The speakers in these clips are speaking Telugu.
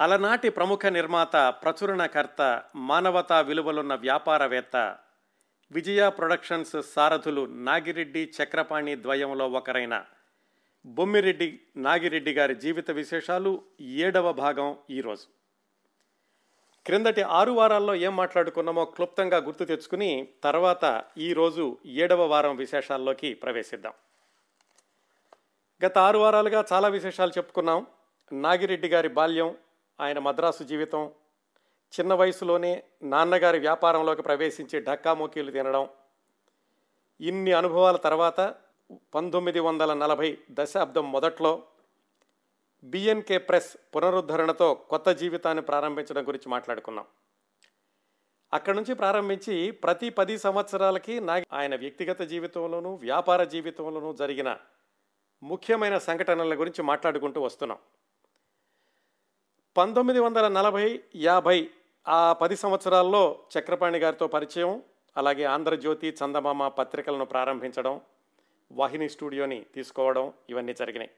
అలనాటి ప్రముఖ నిర్మాత ప్రచురణకర్త మానవతా విలువలున్న వ్యాపారవేత్త విజయ ప్రొడక్షన్స్ సారథులు నాగిరెడ్డి చక్రపాణి ద్వయంలో ఒకరైన బొమ్మిరెడ్డి నాగిరెడ్డి గారి జీవిత విశేషాలు ఏడవ భాగం ఈరోజు క్రిందటి ఆరు వారాల్లో ఏం మాట్లాడుకున్నామో క్లుప్తంగా గుర్తు తెచ్చుకుని తర్వాత ఈరోజు ఏడవ వారం విశేషాల్లోకి ప్రవేశిద్దాం. గత ఆరు వారాలుగా చాలా విశేషాలు చెప్పుకున్నాం. నాగిరెడ్డి గారి బాల్యం ఆయన మద్రాసు జీవితం చిన్న వయసులోనే నాన్నగారి వ్యాపారంలోకి ప్రవేశించి డక్కామోకీలు తినడం ఇన్ని అనుభవాల తర్వాత పంతొమ్మిది వందల నలభై దశాబ్దం మొదట్లో బిఎన్కే ప్రెస్ పునరుద్ధరణతో కొత్త జీవితాన్ని ప్రారంభించడం గురించి మాట్లాడుకున్నాం. అక్కడి నుంచి ప్రారంభించి ప్రతి పది సంవత్సరాలకి నా ఆయన వ్యక్తిగత జీవితంలోనూ వ్యాపార జీవితంలోనూ జరిగిన ముఖ్యమైన సంఘటనల గురించి మాట్లాడుకుంటూ వస్తున్నాం. పంతొమ్మిది వందల నలభై యాభై ఆ పది సంవత్సరాల్లో చక్రపాణి గారితో పరిచయం అలాగే ఆంధ్రజ్యోతి చందమామ పత్రికలను ప్రారంభించడం వాహిని స్టూడియోని తీసుకోవడం ఇవన్నీ జరిగినాయి.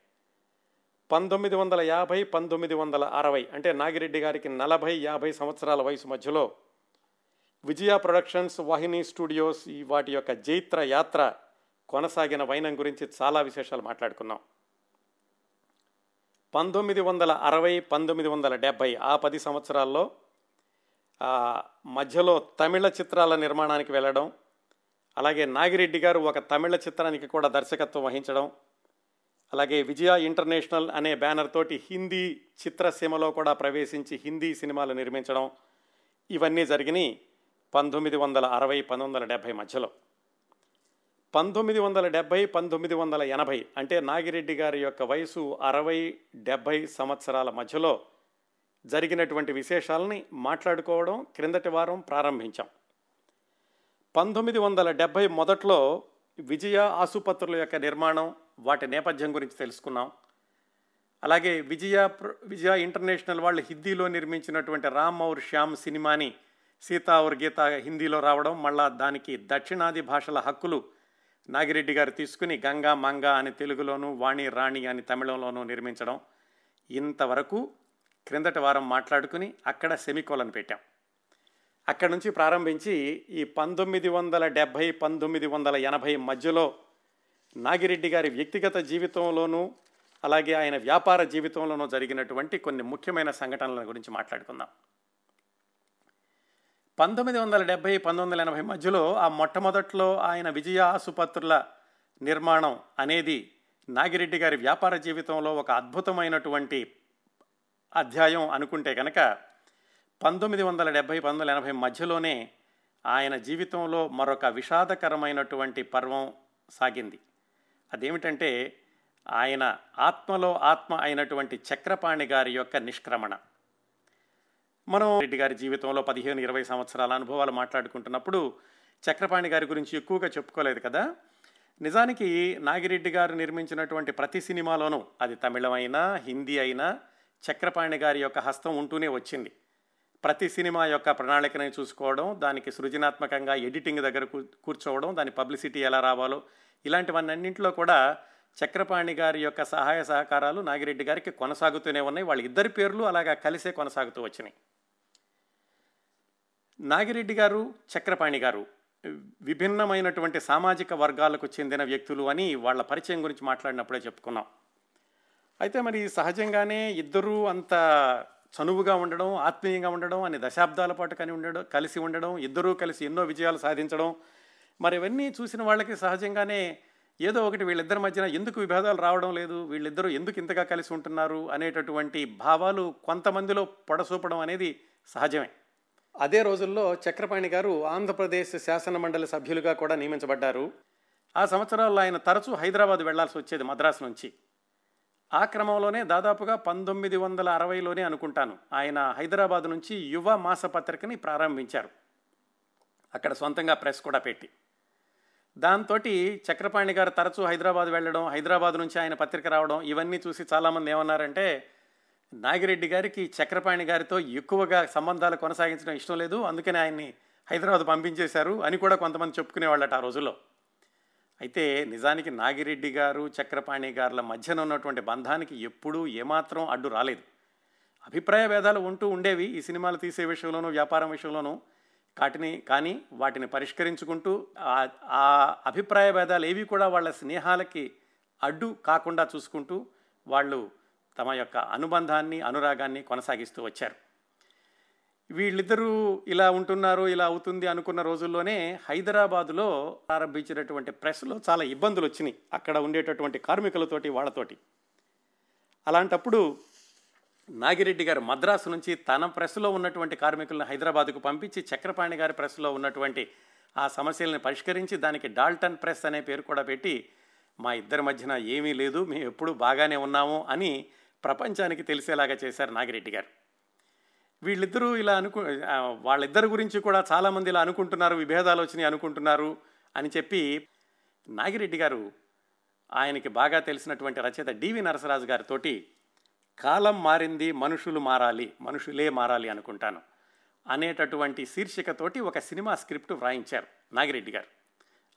పంతొమ్మిది వందల యాభై పంతొమ్మిది వందల అరవై అంటే నాగిరెడ్డి గారికి నలభై యాభై సంవత్సరాల వయసు మధ్యలో విజయ ప్రొడక్షన్స్ వాహిని స్టూడియోస్ వాటి యొక్క జైత్ర యాత్ర కొనసాగిన వైనం గురించి చాలా విశేషాలు మాట్లాడుకున్నాం. పంతొమ్మిది వందల అరవై పంతొమ్మిది వందల డెబ్భై ఆ పది సంవత్సరాల్లో మధ్యలో తమిళ చిత్రాల నిర్మాణానికి వెళ్ళడం అలాగే నాగిరెడ్డి గారు ఒక తమిళ చిత్రానికి కూడా దర్శకత్వం వహించడం అలాగే విజయ ఇంటర్నేషనల్ అనే బ్యానర్ తోటి హిందీ చిత్రసీమలో కూడా ప్రవేశించి హిందీ సినిమాలు నిర్మించడం ఇవన్నీ జరిగినాయి పంతొమ్మిది వందల అరవై పంతొమ్మిది వందల డెబ్భై మధ్యలో. పంతొమ్మిది వందల డెబ్భై పంతొమ్మిది వందల ఎనభై అంటే నాగిరెడ్డి గారి యొక్క వయసు అరవై డెబ్భై సంవత్సరాల మధ్యలో జరిగినటువంటి విశేషాలని మాట్లాడుకోవడం క్రిందటి వారం ప్రారంభించాం. పంతొమ్మిది వందల డెబ్భై మొదట్లో విజయ ఆసుపత్రుల యొక్క నిర్మాణం వాటి నేపథ్యం గురించి తెలుసుకున్నాం. అలాగే విజయ విజయ ఇంటర్నేషనల్ వాళ్ళు హిందీలో నిర్మించినటువంటి రామ్ ఔర్ శ్యామ్ సినిమాని సీతా ఔర్ గీత హిందీలో రావడం మళ్ళా దానికి దక్షిణాది భాషల హక్కులు నాగిరెడ్డి గారు తీసుకుని గంగా మంగ అని తెలుగులోను వాణి రాణి అని తమిళంలోనూ నిర్మించడం ఇంతవరకు క్రిందటి వారం మాట్లాడుకుని అక్కడ సెమికోలను పెట్టాం. అక్కడి నుంచి ప్రారంభించి ఈ పంతొమ్మిది వందల డెబ్భై పంతొమ్మిది వందల ఎనభై మధ్యలో నాగిరెడ్డి గారి వ్యక్తిగత జీవితంలోనూ అలాగే ఆయన వ్యాపార జీవితంలోనూ జరిగినటువంటి కొన్ని ముఖ్యమైన సంఘటనల గురించి మాట్లాడుకుందాం. పంతొమ్మిది వందల డెబ్భై పంతొమ్మిది వందల ఎనభై మధ్యలో ఆ మొట్టమొదట్లో ఆయన విజయ ఆసుపత్రుల నిర్మాణం అనేది నాగిరెడ్డి గారి వ్యాపార జీవితంలో ఒక అద్భుతమైనటువంటి అధ్యాయం అనుకుంటే కనుక పంతొమ్మిది వందల డెబ్భై పంతొమ్మిది వందల ఎనభై మధ్యలోనే ఆయన జీవితంలో మరొక విషాదకరమైనటువంటి పర్వం సాగింది. అదేమిటంటే ఆయన ఆత్మలో ఆత్మ అయినటువంటి చక్రపాణి గారి యొక్క నిష్క్రమణ. మనం రెడ్డి గారి జీవితంలో పదిహేను ఇరవై సంవత్సరాల అనుభవాలు మాట్లాడుకుంటున్నప్పుడు చక్రపాణి గారి గురించి ఎక్కువగా చెప్పుకోలేదు కదా? నిజానికి నాగిరెడ్డి గారు నిర్మించినటువంటి ప్రతి సినిమాలోనూ అది తమిళం అయినా హిందీ అయినా చక్రపాణి గారి యొక్క హస్తం ఉంటూనే వచ్చింది. ప్రతి సినిమా యొక్క ప్రణాళికని చూసుకోవడం దానికి సృజనాత్మకంగా ఎడిటింగ్ దగ్గర కూర్చోవడం దాని పబ్లిసిటీ ఎలా రావాలో ఇలాంటివన్నింటిలో కూడా చక్రపాణి గారి యొక్క సహాయ సహకారాలు నాగిరెడ్డి గారికి కొనసాగుతూనే ఉన్నాయి. వాళ్ళ ఇద్దరి పేర్లు అలాగా కలిసే కొనసాగుతూ వచ్చినాయి. నాగిరెడ్డి గారు చక్రపాణి గారు విభిన్నమైనటువంటి సామాజిక వర్గాలకు చెందిన వ్యక్తులు అని వాళ్ళ పరిచయం గురించి మాట్లాడినప్పుడే చెప్పుకున్నాం. అయితే మరి సహజంగానే ఇద్దరూ అంత చనువుగా ఉండడం ఆత్మీయంగా ఉండడం అని దశాబ్దాల పాటు కని ఉండడం కలిసి ఉండడం ఇద్దరూ కలిసి ఎన్నో విజయాలు సాధించడం మరి ఇవన్నీ చూసిన వాళ్ళకి సహజంగానే ఏదో ఒకటి వీళ్ళిద్దరి మధ్యన ఎందుకు విభేదాలు రావడం లేదు వీళ్ళిద్దరూ ఎందుకు ఇంతగా కలిసి ఉంటున్నారు అనేటటువంటి భావాలు కొంతమందిలో పొడసూపడం అనేది సహజమే. అదే రోజుల్లో చక్రపాణి గారు ఆంధ్రప్రదేశ్ శాసనమండలి సభ్యులుగా కూడా నియమించబడ్డారు. ఆ సంవత్సరాల్లో ఆయన తరచూ హైదరాబాద్ వెళ్ళాల్సి వచ్చేది మద్రాసు నుంచి. ఆ క్రమంలోనే దాదాపుగా పంతొమ్మిది వందల అరవైలోనే అనుకుంటాను ఆయన హైదరాబాద్ నుంచి యువ మాసపత్రికని ప్రారంభించారు. అక్కడ సొంతంగా ప్రెస్ కూడా పెట్టి. దాంతో చక్రపాణి గారు తరచూ హైదరాబాద్ వెళ్ళడం హైదరాబాద్ నుంచి ఆయన పత్రిక రావడం ఇవన్నీ చూసి చాలామంది ఏమన్నారంటే నాగిరెడ్డి గారికి చక్రపాణి గారితో ఎక్కువగా సంబంధాలు కొనసాగించడం ఇష్టం లేదు. అందుకని ఆయన్ని హైదరాబాద్ పంపించేశారు అని కూడా కొంతమంది చెప్పుకునేవాళ్ళట ఆ రోజుల్లో. అయితే నిజానికి నాగిరెడ్డి గారు చక్రపాణి గారుల మధ్యన ఉన్నటువంటి బంధానికి ఎప్పుడూ ఏమాత్రం అడ్డు రాలేదు. అభిప్రాయ భేదాలు ఉంటూ ఉండేవి ఈ సినిమాలు తీసే విషయంలోనూ వ్యాపారం విషయంలోనూ. వాటిని కానీ వాటిని పరిష్కరించుకుంటూ ఆ- ఆ అభిప్రాయ భేదాలు ఏవి కూడా వాళ్ళ స్నేహాలకి అడ్డు కాకుండా చూసుకుంటూ వాళ్ళు తమ యొక్క అనుబంధాన్ని అనురాగాన్ని కొనసాగిస్తూ వచ్చారు. వీళ్ళిద్దరూ ఇలా ఉంటున్నారు ఇలా అవుతుంది అనుకున్న రోజుల్లోనే హైదరాబాదులో ప్రారంభించినటువంటి ప్రెస్లో చాలా ఇబ్బందులు వచ్చినాయి. అక్కడ ఉండేటటువంటి కార్మికులతోటి వాళ్ళతోటి. అలాంటప్పుడు నాగిరెడ్డి గారు మద్రాసు నుంచి తన ప్రెస్లో ఉన్నటువంటి కార్మికులను హైదరాబాద్కు పంపించి చక్రపాణి గారి ప్రెస్లో ఉన్నటువంటి ఆ సమస్యలను పరిష్కరించి దానికి డాల్టన్ ప్రెస్ అనే పేరు కూడా పెట్టి మా ఇద్దరి మధ్యన ఏమీ లేదు మేము ఎప్పుడూ బాగానే ఉన్నాము అని ప్రపంచానికి తెలిసేలాగా చేశారు నాగిరెడ్డి గారు. వీళ్ళిద్దరూ ఇలా అనుకు వాళ్ళిద్దరి గురించి కూడా చాలామంది ఇలా అనుకుంటున్నారు విభేదాలు వచ్చినాయి అనుకుంటున్నారు అని చెప్పి నాగిరెడ్డి గారు ఆయనకి బాగా తెలిసినటువంటి రచయిత డివి నరసరాజు గారితోటి కాలం మారింది మనుషులు మారాలి మనుషులే మారాలి అనుకుంటాను అనేటటువంటి శీర్షికతోటి ఒక సినిమా స్క్రిప్ట్ వ్రాయించారు నాగిరెడ్డి గారు.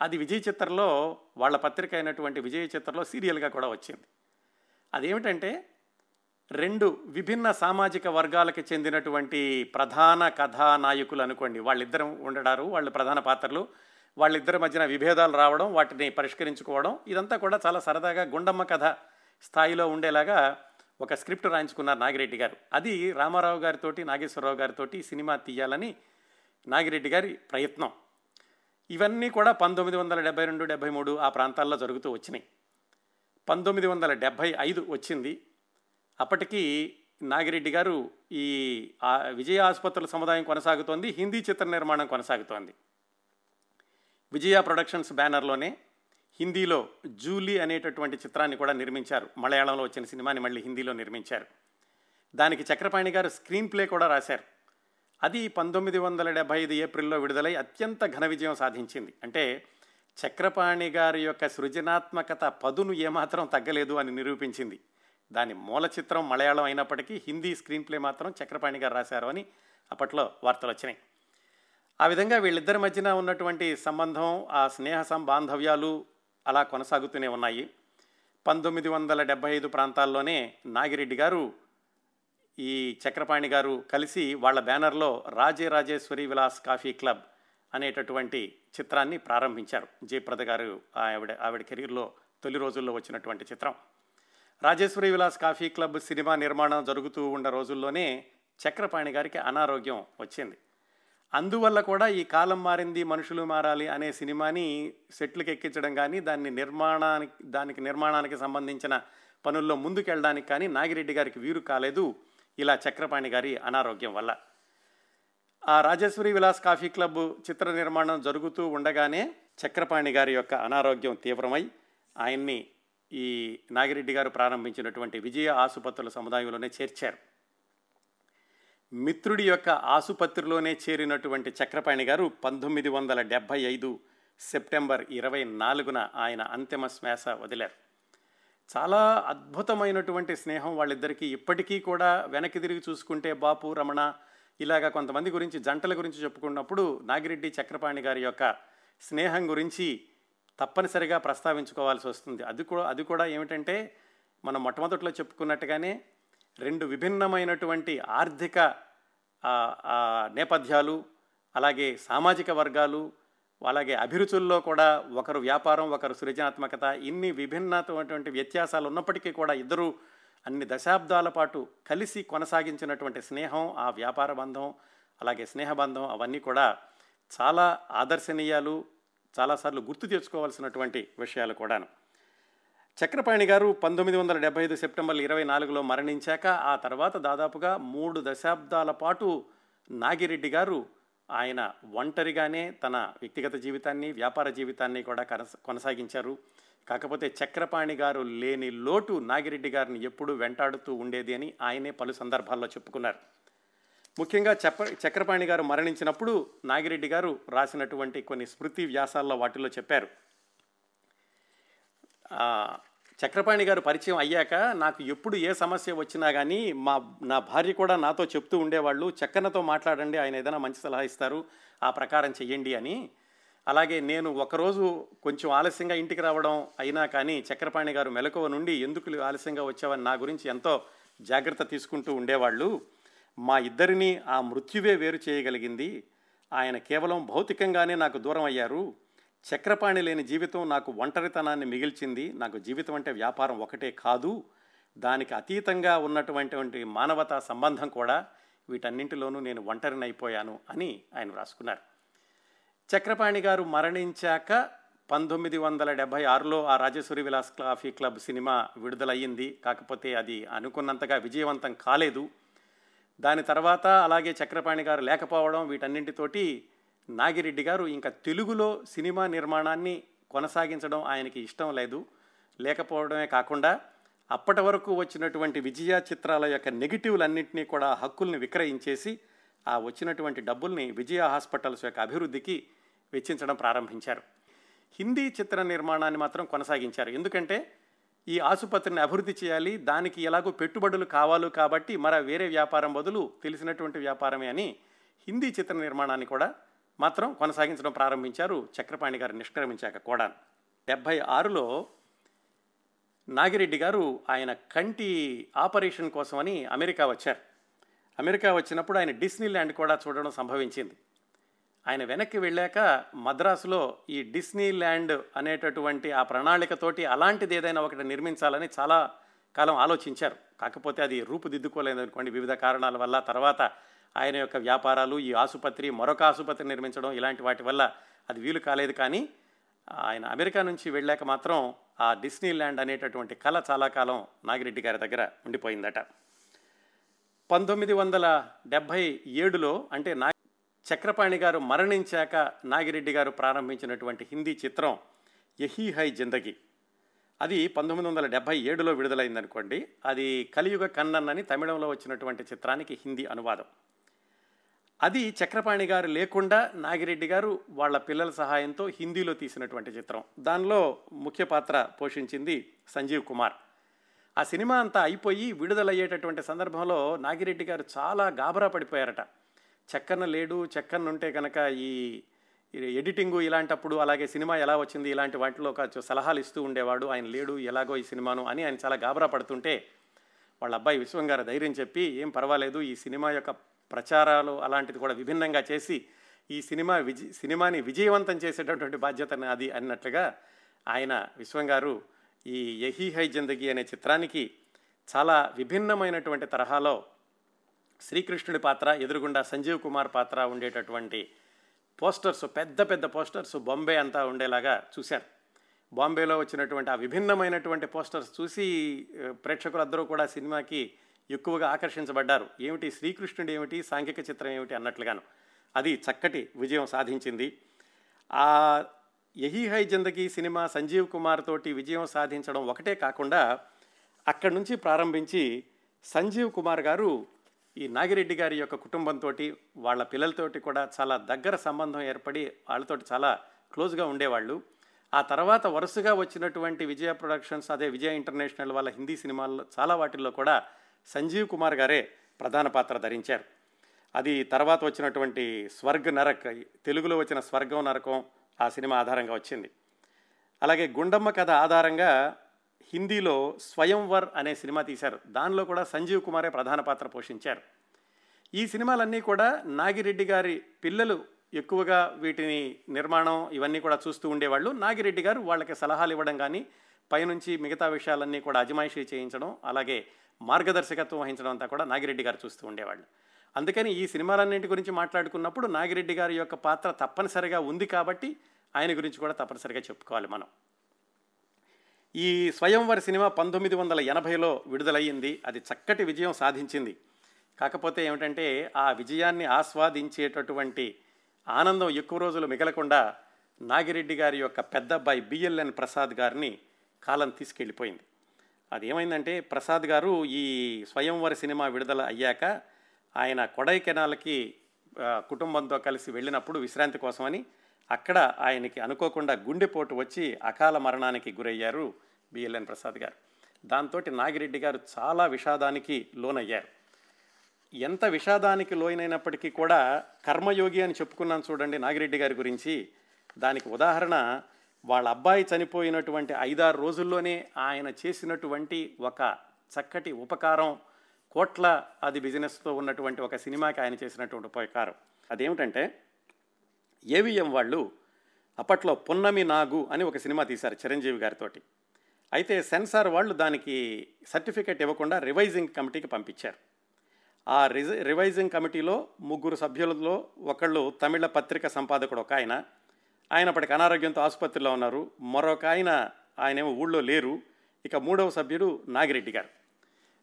అది విజయ చిత్రలో వాళ్ళ పత్రిక అయినటువంటి విజయ చిత్రలో సీరియల్గా కూడా వచ్చింది. అదేమిటంటే రెండు విభిన్న సామాజిక వర్గాలకు చెందినటువంటి ప్రధాన కథానాయకులు అనుకోండి. వాళ్ళిద్దరం ఉండడారు వాళ్ళు ప్రధాన పాత్రలు వాళ్ళిద్దరి మధ్యన విభేదాలు రావడం వాటిని పరిష్కరించుకోవడం ఇదంతా కూడా చాలా సరదాగా గుండమ్మ కథ స్థాయిలో ఉండేలాగా ఒక స్క్రిప్ట్ రాయించుకున్నారు నాగిరెడ్డి గారు. అది రామారావు గారితోటి నాగేశ్వరరావు గారితోటి సినిమా తీయాలని నాగిరెడ్డి గారి ప్రయత్నం. ఇవన్నీ కూడా పంతొమ్మిది వందల డెబ్బై రెండు డెబ్బై మూడు ఆ ప్రాంతాల్లో జరుగుతూ వచ్చినాయి. పంతొమ్మిది వందల డెబ్భై ఐదు వచ్చింది. అప్పటికి నాగిరెడ్డి గారు ఈ విజయ ఆసుపత్రుల సముదాయం కొనసాగుతోంది హిందీ చిత్ర నిర్మాణం కొనసాగుతోంది. విజయ ప్రొడక్షన్స్ బ్యానర్లోనే హిందీలో జూలీ అనేటటువంటి చిత్రాన్ని కూడా నిర్మించారు. మలయాళంలో వచ్చిన సినిమాని మళ్ళీ హిందీలో నిర్మించారు. దానికి చక్రపాణి గారు స్క్రీన్ ప్లే కూడా రాశారు. అది పంతొమ్మిది వందల డెబ్బై ఐదు ఏప్రిల్లో విడుదలై అత్యంత ఘన విజయం సాధించింది. అంటే చక్రపాణి గారి యొక్క సృజనాత్మకత పదును ఏమాత్రం తగ్గలేదు అని నిరూపించింది. దాని మూల చిత్రం మలయాళం అయినప్పటికీ హిందీ స్క్రీన్ ప్లే మాత్రం చక్రపాణి గారు రాశారు అని అప్పట్లో వార్తలు వచ్చినాయి. ఆ విధంగా వీళ్ళిద్దరి మధ్యన ఉన్నటువంటి సంబంధం ఆ స్నేహ సంబాంధవ్యాలు అలా కొనసాగుతూనే ఉన్నాయి. పంతొమ్మిది వందల డెబ్బై ఐదు ప్రాంతాల్లోనే నాగిరెడ్డి గారు ఈ చక్రపాణి గారు కలిసి వాళ్ళ బ్యానర్లో రాజే రాజేశ్వరి విలాస్ కాఫీ క్లబ్ అనేటటువంటి చిత్రాన్ని ప్రారంభించారు. జయప్రద గారు ఆవిడ ఆవిడ కెరీర్లో తొలి రోజుల్లో వచ్చినటువంటి చిత్రం. Rajeswari Vilas coffee club cinema నిర్మాణం జరుగుతూ ఉన్న రోజుల్లోనే చక్రపాణి గారికి అనారోగ్యం వచ్చింది. అందువల్ల కూడా ఈ కాలం మారింది మనుషులు మారాలి అనే సినిమాని సెట్లకు ఎక్కించడం కానీ దాన్ని నిర్మాణానికి దానికి నిర్మాణానికి సంబంధించిన పనుల్లో ముందుకెళ్ళడానికి కానీ నాగిరెడ్డి గారికి వీరు కాలేదు ఇలా చక్రపాణి గారి అనారోగ్యం వల్ల. ఆ రాజేశ్వరి విలాస్ కాఫీ క్లబ్ చిత్ర నిర్మాణం జరుగుతూ ఉండగానే చక్రపాణి గారి యొక్క అనారోగ్యం తీవ్రమై ఆయన్ని ఈ నాగిరెడ్డి గారు ప్రారంభించినటువంటి విజయ ఆసుపత్రుల సముదాయంలోనే చేర్చారు. మిత్రుడి యొక్క ఆసుపత్రిలోనే చేరినటువంటి చక్రపాణి గారు పంతొమ్మిది వందల డెబ్భై ఐదు సెప్టెంబర్ ఇరవై నాలుగున ఆయన అంతిమ శ్వాస వదిలారు. చాలా అద్భుతమైనటువంటి స్నేహం వాళ్ళిద్దరికీ. ఇప్పటికీ కూడా వెనక్కి తిరిగి చూసుకుంటే బాపు రమణ ఇలాగా కొంతమంది గురించి జంటల గురించి చెప్పుకున్నప్పుడు నాగిరెడ్డి చక్రపాణి గారి యొక్క స్నేహం గురించి తప్పనిసరిగా ప్రస్తావించుకోవాల్సి వస్తుంది. అది కూడా అది కూడా ఏమిటంటే మనం మొట్టమొదట్లో చెప్పుకున్నట్టుగానే రెండు విభిన్నమైనటువంటి ఆర్థిక నేపథ్యాలు అలాగే సామాజిక వర్గాలు అలాగే అభిరుచుల్లో కూడా ఒకరు వ్యాపారం ఒకరు సృజనాత్మకత ఇన్ని విభిన్నటువంటి వ్యత్యాసాలు ఉన్నప్పటికీ కూడా ఇద్దరు అన్ని దశాబ్దాల పాటు కలిసి కొనసాగించినటువంటి స్నేహం ఆ వ్యాపార బంధం అలాగే స్నేహబంధం అవన్నీ కూడా చాలా ఆదర్శనీయాలు చాలాసార్లు గుర్తు తెచ్చుకోవాల్సినటువంటి విషయాలు కూడాను. చక్రపాణి గారు పంతొమ్మిది వందల డెబ్బై ఐదు సెప్టెంబర్ ఇరవై నాలుగులో మరణించాక ఆ తర్వాత దాదాపుగా మూడు దశాబ్దాల పాటు నాగిరెడ్డి గారు ఆయన ఒంటరిగానే తన వ్యక్తిగత జీవితాన్ని వ్యాపార జీవితాన్ని కూడా కనస కొనసాగించారు. కాకపోతే చక్రపాణి గారు లేని లోటు నాగిరెడ్డి గారిని ఎప్పుడూ వెంటాడుతూ ఉండేది అని ఆయనే పలు సందర్భాల్లో చెప్పుకున్నారు. ముఖ్యంగా చెప్ప చక్రపాణి గారు మరణించినప్పుడు నాగిరెడ్డి గారు రాసినటువంటి కొన్ని స్మృతి వ్యాసాల్లో వాటిలో చెప్పారు. చక్రపాణి గారు పరిచయం అయ్యాక నాకు ఎప్పుడు ఏ సమస్య వచ్చినా కానీ మా నా భార్య కూడా నాతో చెప్తూ ఉండేవాళ్ళు చక్కనతో మాట్లాడండి ఆయన ఏదైనా మంచి సలహా ఇస్తారు ఆ ప్రకారం చెయ్యండి అని. అలాగే నేను ఒకరోజు కొంచెం ఆలస్యంగా ఇంటికి రావడం అయినా కానీ చక్రపాణి గారు మెలకువ నుండి ఎందుకు ఆలస్యంగా వచ్చావని నా గురించి ఎంతో జాగ్రత్త తీసుకుంటూ ఉండేవాళ్ళు మా ఇద్దరిని ఆ మృత్యువే వేరు చేయగలిగింది. ఆయన కేవలం భౌతికంగానే నాకు దూరం అయ్యారు. చక్రపాణి లేని జీవితం నాకు ఒంటరితనాన్ని మిగిల్చింది. నాకు జీవితం అంటే వ్యాపారం ఒకటే కాదు. దానికి అతీతంగా ఉన్నటువంటి మానవతా సంబంధం కూడా వీటన్నింటిలోనూ నేను ఒంటరినైపోయాను అని ఆయన వ్రాసుకున్నారు. చక్రపాణి గారు మరణించాక పంతొమ్మిది వందల డెబ్భై ఆరులో ఆ Rajeswari Vilas coffee club cinema విడుదలయ్యింది. కాకపోతే అది అనుకున్నంతగా విజయవంతం కాలేదు. దాని తర్వాత అలాగే చక్రపాణి గారు లేకపోవడం వీటన్నింటితోటి నాగిరెడ్డి గారు ఇంకా తెలుగులో సినిమా నిర్మాణాన్ని కొనసాగించడం ఆయనకి ఇష్టం లేదు. లేకపోవడమే కాకుండా అప్పటి వరకు వచ్చినటువంటి విజయ చిత్రాల యొక్క నెగిటివ్లన్నింటినీ కూడా హక్కుల్ని విక్రయించేసి ఆ వచ్చినటువంటి డబ్బుల్ని విజయ హాస్పిటల్స్ యొక్క అభివృద్ధికి వెచ్చించడం ప్రారంభించారు. హిందీ చిత్ర నిర్మాణాన్ని మాత్రం కొనసాగించారు. ఎందుకంటే ఈ ఆసుపత్రిని అభివృద్ధి చేయాలి దానికి ఎలాగో పెట్టుబడులు కావాలి కాబట్టి మర వేరే వ్యాపారం బదులు తెలిసినటువంటి వ్యాపారమే అని హిందీ చిత్ర నిర్మాణాన్ని కూడా మాత్రం కొనసాగించడం ప్రారంభించారు చక్రపాణి గారు నిష్క్రమించాక కూడా. డెబ్భై ఆరులో నాగిరెడ్డి గారు ఆయన కంటి ఆపరేషన్ కోసమని అమెరికా వచ్చారు. అమెరికా వచ్చినప్పుడు ఆయన డిస్నీ ల్యాండ్ కూడా చూడడం సంభవించింది. ఆయన వెనక్కి వెళ్ళాక మద్రాసులో ఈ డిస్నీ ల్యాండ్ అనేటటువంటి ఆ ప్రణాళికతోటి అలాంటిది ఏదైనా ఒకటి నిర్మించాలని చాలా కాలం ఆలోచించారు. కాకపోతే అది రూపుదిద్దుకోలేదు అనుకోండి. వివిధ కారణాల వల్ల తర్వాత ఆయన యొక్క వ్యాపారాలు ఈ ఆసుపత్రి మరొక ఆసుపత్రి నిర్మించడం ఇలాంటి వాటి వల్ల అది వీలు కాలేదు. కానీ ఆయన అమెరికా నుంచి వెళ్ళాక మాత్రం ఆ డిస్నీ ల్యాండ్ అనేటటువంటి కళ చాలా కాలం నాగిరెడ్డి గారి దగ్గర ఉండిపోయిందట. పంతొమ్మిది వందల డెబ్భై ఏడులో అంటే నా చక్రపాణి గారు మరణించాక నాగిరెడ్డి గారు ప్రారంభించినటువంటి హిందీ చిత్రం యహీ హై జిందగీ. అది పంతొమ్మిది వందల డెబ్భై ఏడులో విడుదలైందనుకోండి. అది కలియుగ కన్నన్ అని తమిళంలో వచ్చినటువంటి చిత్రానికి హిందీ అనువాదం. అది చక్రపాణి గారు లేకుండా నాగిరెడ్డి గారు వాళ్ళ పిల్లల సహాయంతో హిందీలో తీసినటువంటి చిత్రం. దానిలో ముఖ్య పాత్ర పోషించింది సంజీవ్ కుమార్. ఆ సినిమా అంతా అయిపోయి విడుదలయ్యేటటువంటి సందర్భంలో నాగిరెడ్డి గారు చాలా గాబరా పడిపోయారట. చక్కన్న లేడు చెక్కన ఉంటే కనుక ఈ ఎడిటింగు ఇలాంటప్పుడు అలాగే సినిమా ఎలా వచ్చింది ఇలాంటి వాటిలో ఒక సలహాలు ఇస్తూ ఉండేవాడు. ఆయన లేడు ఎలాగో ఈ సినిమాను అని ఆయన చాలా గాబరా పడుతుంటే వాళ్ళ అబ్బాయి విశ్వం గారు ధైర్యం చెప్పి ఏం పర్వాలేదు ఈ సినిమా యొక్క ప్రచారాలు అలాంటిది కూడా విభిన్నంగా చేసి ఈ సినిమా విజ సినిమాని విజయవంతం చేసేటటువంటి బాధ్యత అది అన్నట్లుగా ఆయన విశ్వం గారు ఈ యహీ హై జిందగీ అనే చిత్రానికి చాలా విభిన్నమైనటువంటి తరహాలో శ్రీకృష్ణుడి పాత్ర ఎదురుగుండా సంజీవ్ కుమార్ పాత్ర ఉండేటటువంటి పోస్టర్స్ పెద్ద పెద్ద పోస్టర్స్ బాంబే అంతా ఉండేలాగా చూశారు. బాంబేలో వచ్చినటువంటి ఆ విభిన్నమైనటువంటి పోస్టర్స్ చూసి ప్రేక్షకులందరూ కూడా సినిమాకి ఎక్కువగా ఆకర్షించబడ్డారు. ఏమిటి శ్రీకృష్ణుడు ఏమిటి సాంఘిక చిత్రం ఏమిటి అన్నట్లుగాను. అది చక్కటి విజయం సాధించింది. ఆ యహీ హై జిందగీ సినిమా సంజీవ్ కుమార్ తోటి విజయం సాధించడం ఒకటే కాకుండా అక్కడి నుంచి ప్రారంభించి సంజీవ్ కుమార్ గారు ఈ నాగిరెడ్డి గారి యొక్క కుటుంబంతో వాళ్ళ పిల్లలతోటి కూడా చాలా దగ్గర సంబంధం ఏర్పడి వాళ్ళతోటి చాలా క్లోజ్గా ఉండేవాళ్ళు. ఆ తర్వాత వరుసగా వచ్చినటువంటి విజయ ప్రొడక్షన్స్ అదే విజయ ఇంటర్నేషనల్ వాళ్ళ హిందీ సినిమాల్లో చాలా వాటిల్లో కూడా సంజీవ్ కుమార్ గారే ప్రధాన పాత్ర ధరించారు. అది తర్వాత వచ్చినటువంటి స్వర్గ నరక్ తెలుగులో వచ్చిన స్వర్గం నరకం ఆ సినిమా ఆధారంగా వచ్చింది. అలాగే గుండమ్మ కథ ఆధారంగా హిందీలో స్వయంవర్ అనే సినిమా తీశారు. దానిలో కూడా సంజీవ్ కుమారే ప్రధాన పాత్ర పోషించారు. ఈ సినిమాలన్నీ కూడా నాగిరెడ్డి గారి పిల్లలు ఎక్కువగా వీటిని నిర్మాణం ఇవన్నీ కూడా చూస్తూ ఉండేవాళ్ళు. నాగిరెడ్డి గారు వాళ్ళకి సలహాలు ఇవ్వడం కానీ పైనుంచి మిగతా విషయాలన్నీ కూడా అజమాయిషీ చేయించడం అలాగే మార్గదర్శకత్వం వహించడం అంతా కూడా నాగిరెడ్డి గారు చూస్తూ ఉండేవాళ్ళు. అందుకని ఈ సినిమాలన్నింటి గురించి మాట్లాడుకున్నప్పుడు నాగిరెడ్డి గారి యొక్క పాత్ర తప్పనిసరిగా ఉంది కాబట్టి ఆయన గురించి కూడా తప్పనిసరిగా చెప్పుకోవాలి మనం. ఈ స్వయంవర సినిమా పంతొమ్మిది వందల ఎనభైలో విడుదలయ్యింది. అది చక్కటి విజయం సాధించింది. కాకపోతే ఏమిటంటే ఆ విజయాన్ని ఆస్వాదించేటటువంటి ఆనందం ఎక్కువ రోజులు మిగలకుండా నాగిరెడ్డి గారి యొక్క పెద్ద అబ్బాయి బిఎల్ఎన్ ప్రసాద్ గారిని కాలం తీసుకెళ్ళిపోయింది. అది ఏమైందంటే ప్రసాద్ గారు ఈ స్వయంవర సినిమా విడుదల అయ్యాక ఆయన కొడైకెనాల్కి కుటుంబంతో కలిసి వెళ్ళినప్పుడు విశ్రాంతి కోసమని అక్కడ ఆయనకి అనుకోకుండా గుండెపోటు వచ్చి అకాల మరణానికి గురయ్యారు బిఎల్ఎన్ ప్రసాద్ గారు. దాంతో నాగిరెడ్డి గారు చాలా విషాదానికి లోనయ్యారు. ఎంత విషాదానికి లోనైనప్పటికీ కూడా కర్మయోగి అని చెప్పుకున్నాను చూడండి నాగిరెడ్డి గారి గురించి. దానికి ఉదాహరణ వాళ్ళ అబ్బాయి చనిపోయినటువంటి ఐదారు రోజుల్లోనే ఆయన చేసినటువంటి ఒక చక్కటి ఉపకారం కోట్ల అది బిజినెస్తో ఉన్నటువంటి ఒక సినిమాకి ఆయన చేసినటువంటి ఉపకారం. అదేమిటంటే ఏవిఎం వాళ్ళు అప్పట్లో పున్నమి నాగు అని ఒక సినిమా తీశారు చిరంజీవి గారితోటి. అయితే సెన్సార్ వాళ్ళు దానికి సర్టిఫికేట్ ఇవ్వకుండా రివైజింగ్ కమిటీకి పంపించారు. ఆ రిజ రివైజింగ్ కమిటీలో ముగ్గురు సభ్యులలో ఒకళ్ళు తమిళ పత్రిక సంపాదకుడు ఒక ఆయన. ఆయన అప్పటికి అనారోగ్యంతో ఆసుపత్రిలో ఉన్నారు. మరొక ఆయన ఆయనేమో ఊళ్ళో లేరు. ఇక మూడవ సభ్యుడు నాగిరెడ్డి గారు.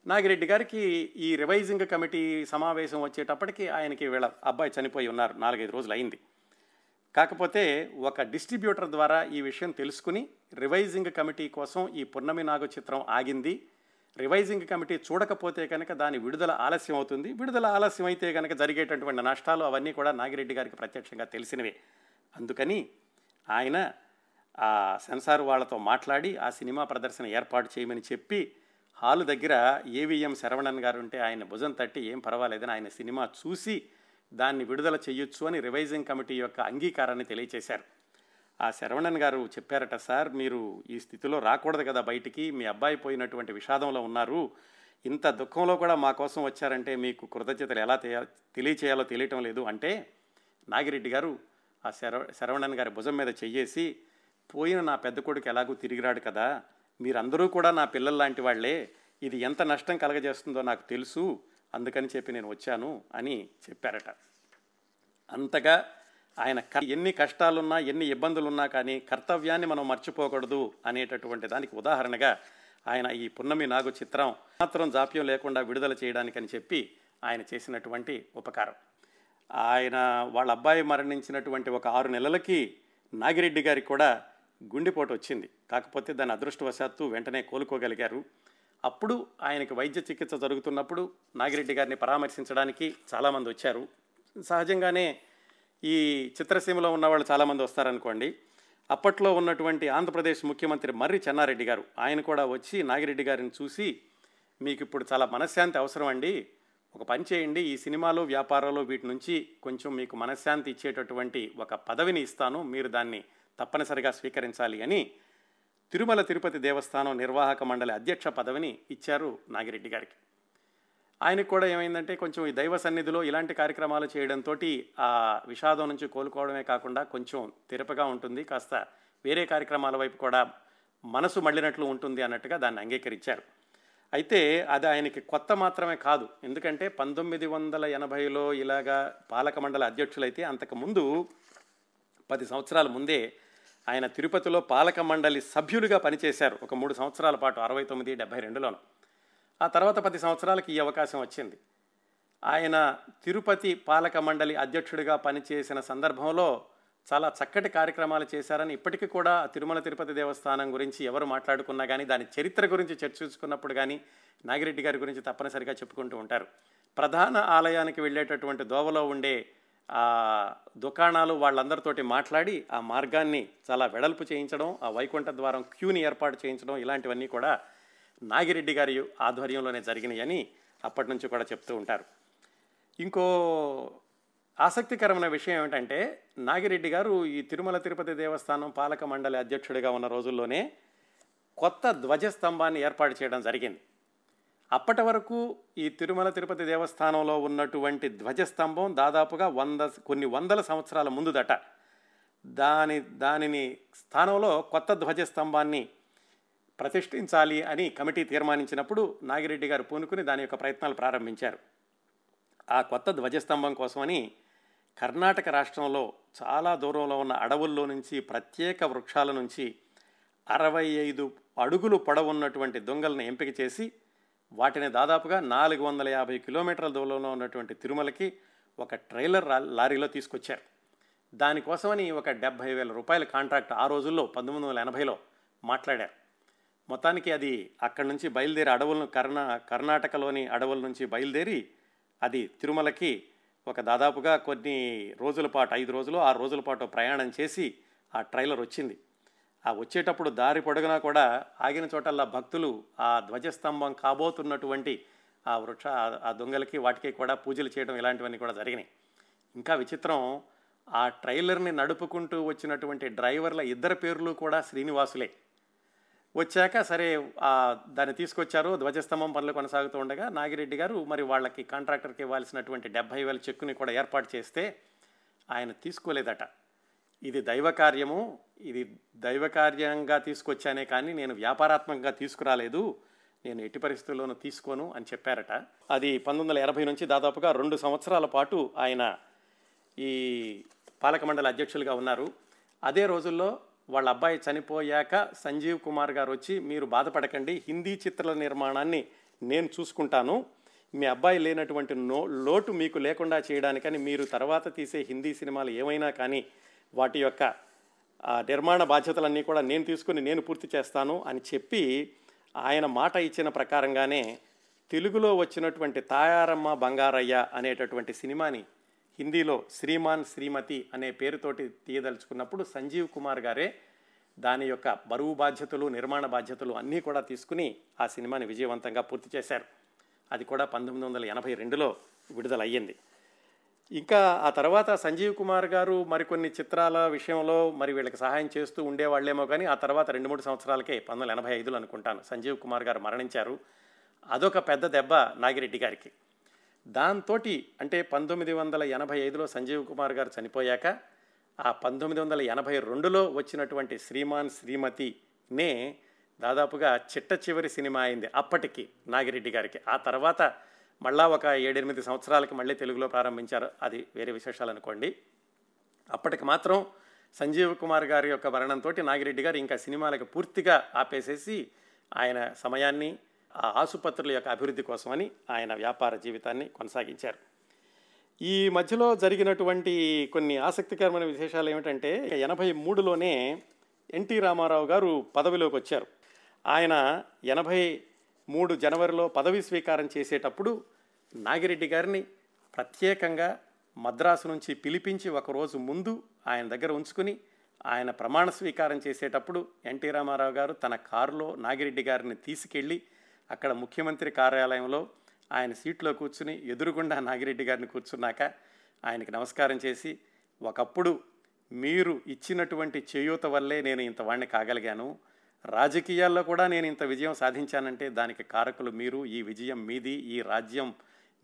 నాగిరెడ్డి గారికి ఈ రివైజింగ్ కమిటీ సమావేశం వచ్చేటప్పటికి ఆయనకి వీళ్ళ అబ్బాయి చనిపోయి ఉన్నారు. నాలుగైదు రోజులు అయింది కాకపోతే ఒక డిస్ట్రిబ్యూటర్ ద్వారా ఈ విషయం తెలుసుకుని రివైజింగ్ కమిటీ కోసం ఈ పున్నమి నాగు చిత్రం ఆగింది. రివైజింగ్ కమిటీ చూడకపోతే కనుక దాని విడుదల ఆలస్యం అవుతుంది. విడుదల ఆలస్యం అయితే కనుక జరిగేటటువంటి నష్టాలు అవన్నీ కూడా నాగిరెడ్డి గారికి ప్రత్యక్షంగా తెలిసినవే. అందుకని ఆయన ఆ సెన్సార్ వాళ్ళతో మాట్లాడి ఆ సినిమా ప్రదర్శన ఏర్పాటు చేయమని చెప్పి హాలు దగ్గర ఏవిఎం శరవణన్ గారు ఉంటే ఆయన భుజం తట్టి ఏం పర్వాలేదని ఆయన సినిమా చూసి దాన్ని విడుదల చేయొచ్చు అని రివైజింగ్ కమిటీ యొక్క అంగీకారాన్ని తెలియచేశారు. ఆ శరవణన్ గారు చెప్పారట సార్ మీరు ఈ స్థితిలో రాకూడదు కదా బయటికి. మీ అబ్బాయి పోయినటువంటి విషాదంలో ఉన్నారు. ఇంత దుఃఖంలో కూడా మా కోసం వచ్చారంటే మీకు కృతజ్ఞతలు ఎలా తెలియచేయాలో తెలియటం లేదు. అంటే నాగిరెడ్డి గారు ఆ శరవ శరవణన్ గారి భుజం మీద చెయ్యేసి పోయిన నా పెద్ద కొడుకు ఎలాగూ తిరిగిరాడు కదా. మీరందరూ కూడా నా పిల్లల లాంటి వాళ్ళే. ఇది ఎంత నష్టం కలగజేస్తుందో నాకు తెలుసు. అందుకని చెప్పి నేను వచ్చాను అని చెప్పారట. అంతగా ఆయన ఎన్ని కష్టాలున్నా ఎన్ని ఇబ్బందులున్నా కానీ కర్తవ్యాన్ని మనం మర్చిపోకూడదు అనేటటువంటి దానికి ఉదాహరణగా ఆయన ఈ పున్నమి నాగు చిత్రం మాత్రం జాప్యం లేకుండా విడుదల చేయడానికని చెప్పి ఆయన చేసినటువంటి ఉపకారం. ఆయన వాళ్ళ అబ్బాయి మరణించినటువంటి ఒక ఆరు నెలలకి నాగిరెడ్డి గారికి కూడా గుండెపోటు వచ్చింది. కాకపోతే దాని అదృష్టవశాత్తు వెంటనే కోలుకోగలిగారు. అప్పుడు ఆయనకి వైద్య చికిత్స జరుగుతున్నప్పుడు నాగిరెడ్డి గారిని పరామర్శించడానికి చాలామంది వచ్చారు. సహజంగానే ఈ చిత్రసీమలో ఉన్న వాళ్ళు చాలామంది వస్తారనుకోండి. అప్పట్లో ఉన్నటువంటి ఆంధ్రప్రదేశ్ ముఖ్యమంత్రి మర్రి చెన్నారెడ్డి గారు ఆయన కూడా వచ్చి నాగిరెడ్డి గారిని చూసి మీకు ఇప్పుడు చాలా మనశ్శాంతి అవసరం అండి. ఒక పని చేయండి. ఈ సినిమాలో వ్యాపారాలు వీటి నుంచి కొంచెం మీకు మనశ్శాంతి ఇచ్చేటటువంటి ఒక పదవిని ఇస్తాను. మీరు దాన్ని తప్పనిసరిగా స్వీకరించాలి అని తిరుమల తిరుపతి దేవస్థానం నిర్వాహక మండలి అధ్యక్ష పదవిని ఇచ్చారు నాగిరెడ్డి గారికి. ఆయనకు కూడా ఏమైందంటే కొంచెం ఈ దైవ సన్నిధిలో ఇలాంటి కార్యక్రమాలు చేయడంతో ఆ విషాదం నుంచి కోలుకోవడమే కాకుండా కొంచెం తెరపగా ఉంటుంది. కాస్త వేరే కార్యక్రమాల వైపు కూడా మనసు మళ్ళినట్లు ఉంటుంది అన్నట్టుగా దాన్ని అంగీకరించారు. అయితే అది ఆయనకి కొత్త మాత్రమే కాదు. ఎందుకంటే పంతొమ్మిది వందల ఎనభైలో ఇలాగా పాలక మండల అధ్యక్షులైతే అంతకుముందు పది సంవత్సరాల ముందే ఆయన తిరుపతిలో పాలక మండలి సభ్యులుగా పనిచేశారు. ఒక మూడు సంవత్సరాల పాటు అరవై తొమ్మిది డెబ్బై రెండులోను. ఆ తర్వాత పది సంవత్సరాలకి ఈ అవకాశం వచ్చింది. ఆయన తిరుపతి పాలక మండలి అధ్యక్షుడిగా పనిచేసిన సందర్భంలో చాలా చక్కటి కార్యక్రమాలు చేశారని ఇప్పటికీ కూడా తిరుమల తిరుపతి దేవస్థానం గురించి ఎవరు మాట్లాడుకున్నా కానీ దాని చరిత్ర గురించి చర్చించుకున్నప్పుడు కానీ నాగిరెడ్డి గారి గురించి తప్పనిసరిగా చెప్పుకుంటూ ఉంటారు. ప్రధాన ఆలయానికి వెళ్ళేటటువంటి దోవలో ఉండే ఆ దుకాణాలు వాళ్ళందరితోటి మాట్లాడి ఆ మార్గాన్ని చాలా వెడల్పు చేయించడం ఆ వైకుంఠ ద్వారం క్యూని ఏర్పాటు చేయించడం ఇలాంటివన్నీ కూడా నాగిరెడ్డి గారి ఆధ్వర్యంలోనే జరిగినాయని అప్పటి నుంచి కూడా చెప్తూ ఉంటారు. ఇంకో ఆసక్తికరమైన విషయం ఏమిటంటే నాగిరెడ్డి గారు ఈ తిరుమల తిరుపతి దేవస్థానం పాలక మండలి అధ్యక్షుడిగా ఉన్న రోజుల్లోనే కొత్త ధ్వజస్తంభాన్ని ఏర్పాటు చేయడం జరిగింది. అప్పటి వరకు ఈ తిరుమల తిరుపతి దేవస్థానంలో ఉన్నటువంటి ధ్వజస్తంభం దాదాపుగా వంద కొన్ని వందల సంవత్సరాల ముందుదట. దాని దానిని స్థానంలో కొత్త ధ్వజస్తంభాన్ని ప్రతిష్ఠించాలి అని కమిటీ తీర్మానించినప్పుడు నాగిరెడ్డి గారు పూనుకుని దాని యొక్క ప్రయత్నాలు ప్రారంభించారు. ఆ కొత్త ధ్వజస్తంభం కోసమని కర్ణాటక రాష్ట్రంలో చాలా దూరంలో ఉన్న అడవుల్లో నుంచి ప్రత్యేక వృక్షాల నుంచి అరవై ఐదు అడుగులు పొడవున్నటువంటి దొంగలను ఎంపిక చేసి వాటిని దాదాపుగా నాలుగు వందల యాభై కిలోమీటర్ల దూరంలో ఉన్నటువంటి తిరుమలకి ఒక ట్రైలర్ లారీలో తీసుకొచ్చారు. దానికోసమని ఒక డెబ్భై వేల రూపాయల కాంట్రాక్ట్ ఆ రోజుల్లో పంతొమ్మిది వందల ఎనభైలో మాట్లాడారు. మొత్తానికి అది అక్కడి నుంచి బయలుదేరి అడవులను కర్ణా కర్ణాటకలోని అడవుల నుంచి బయలుదేరి అది తిరుమలకి ఒక దాదాపుగా కొన్ని రోజుల పాటు ఐదు రోజులు ఆరు రోజుల పాటు ప్రయాణం చేసి ఆ ట్రైలర్ వచ్చింది. ఆ వచ్చేటప్పుడు దారి పొడగనా కూడా ఆగిన చోటల్లా భక్తులు ఆ ధ్వజస్తంభం కాబోతున్నటువంటి ఆ వృక్ష ఆ దొంగలకి వాటికి కూడా పూజలు చేయడం ఇలాంటివన్నీ కూడా జరిగినాయి. ఇంకా విచిత్రం ఆ ట్రైలర్ని నడుపుకుంటూ వచ్చినటువంటి డ్రైవర్ల ఇద్దరు పేర్లు కూడా శ్రీనివాసులే. వచ్చాక సరే దాన్ని తీసుకొచ్చారు ధ్వజస్తంభం పనులు కొనసాగుతూ ఉండగా నాగిరెడ్డి గారు మరి వాళ్ళకి కాంట్రాక్టర్కి ఇవ్వాల్సినటువంటి డెబ్బై వేల చెక్కుని కూడా ఏర్పాటు చేస్తే ఆయన తీసుకోలేదట. ఇది దైవ కార్యము ఇది దైవ కార్యంగా తీసుకొచ్చానే కానీ నేను వ్యాపారాత్మకంగా తీసుకురాలేదు నేను ఎట్టి పరిస్థితుల్లోనూ తీసుకోను అని చెప్పారట. అది పంతొమ్మిది వందల ఎనభై నుంచి దాదాపుగా రెండు సంవత్సరాల పాటు ఆయన ఈ పాలక మండలి అధ్యక్షులుగా ఉన్నారు. అదే రోజుల్లో వాళ్ళ అబ్బాయి చనిపోయాక సంజీవ్ కుమార్ గారు వచ్చి మీరు బాధపడకండి హిందీ చిత్రాల నిర్మాణాన్ని నేను చూసుకుంటాను. మీ అబ్బాయి లేనటువంటి నో లోటు మీకు లేకుండా చేయడానికని మీరు తర్వాత తీసే హిందీ సినిమాలు ఏమైనా కానీ వాటి యొక్క నిర్మాణ బాధ్యతలన్నీ కూడా నేను తీసుకుని నేను పూర్తి చేస్తాను అని చెప్పి ఆయన మాట ఇచ్చిన ప్రకారంగానే తెలుగులో వచ్చినటువంటి తాయారమ్మ బంగారయ్య అనేటటువంటి సినిమాని హిందీలో శ్రీమాన్ శ్రీమతి అనే పేరుతోటి తీయదలుచుకున్నప్పుడు సంజీవ్ కుమార్ గారే దాని యొక్క బరువు బాధ్యతలు నిర్మాణ బాధ్యతలు అన్నీ కూడా తీసుకుని ఆ సినిమాని విజయవంతంగా పూర్తి చేశారు. అది కూడా పంతొమ్మిది వందల ఎనభై రెండులో విడుదలయ్యింది. ఇంకా ఆ తర్వాత సంజీవ్ కుమార్ గారు మరికొన్ని చిత్రాల విషయంలో మరి వీళ్ళకి సహాయం చేస్తూ ఉండేవాళ్ళేమో కానీ ఆ తర్వాత రెండు మూడు సంవత్సరాలకే పంతొమ్మిది ఎనభై ఐదులో అనుకుంటాను. సంజీవ్ కుమార్ గారు మరణించారు. అదొక పెద్ద దెబ్బ నాగిరెడ్డి గారికి. దాంతో అంటే పంతొమ్మిది వందల ఎనభై ఐదులో సంజీవ్ కుమార్ గారు చనిపోయాక ఆ పంతొమ్మిది వందల ఎనభై రెండులో వచ్చినటువంటి శ్రీమాన్ శ్రీమతినే దాదాపుగా చిట్ట చివరి సినిమా అయింది అప్పటికి నాగిరెడ్డి గారికి. ఆ తర్వాత మళ్ళా ఒక ఏడెనిమిది సంవత్సరాలకి మళ్ళీ తెలుగులో ప్రారంభించారు. అది వేరే విశేషాలు అనుకోండి. అప్పటికి మాత్రం సంజీవ్ కుమార్ గారి యొక్క మరణంతో నాగిరెడ్డి గారు ఇంకా సినిమాలకు పూర్తిగా ఆపేసేసి ఆయన సమయాన్ని ఆ ఆసుపత్రుల యొక్క అభివృద్ధి కోసమని ఆయన వ్యాపార జీవితాన్ని కొనసాగించారు. ఈ మధ్యలో జరిగినటువంటి కొన్ని ఆసక్తికరమైన విశేషాలు ఏమిటంటే ఎనభై మూడులోనే ఎన్టీ రామారావు గారు పదవిలోకి వచ్చారు. ఆయన ఎనభై మూడు జనవరిలో పదవి స్వీకారం చేసేటప్పుడు నాగిరెడ్డి గారిని ప్రత్యేకంగా మద్రాసు నుంచి పిలిపించి ఒకరోజు ముందు ఆయన దగ్గర ఉంచుకుని ఆయన ప్రమాణ స్వీకారం చేసేటప్పుడు ఎన్టీ రామారావు గారు తన కారులో నాగిరెడ్డి గారిని తీసుకెళ్ళి అక్కడ ముఖ్యమంత్రి కార్యాలయంలో ఆయన సీట్లో కూర్చుని ఎదురుగుండా నాగిరెడ్డి గారిని కూర్చున్నాక ఆయనకి నమస్కారం చేసి ఒకప్పుడు మీరు ఇచ్చినటువంటి చేయూత వల్లే నేను ఇంతవాడిని కాగలిగాను. రాజకీయాల్లో కూడా నేను ఇంత విజయం సాధించానంటే దానికి కారకులు మీరు ఈ విజయం మీది ఈ రాజ్యం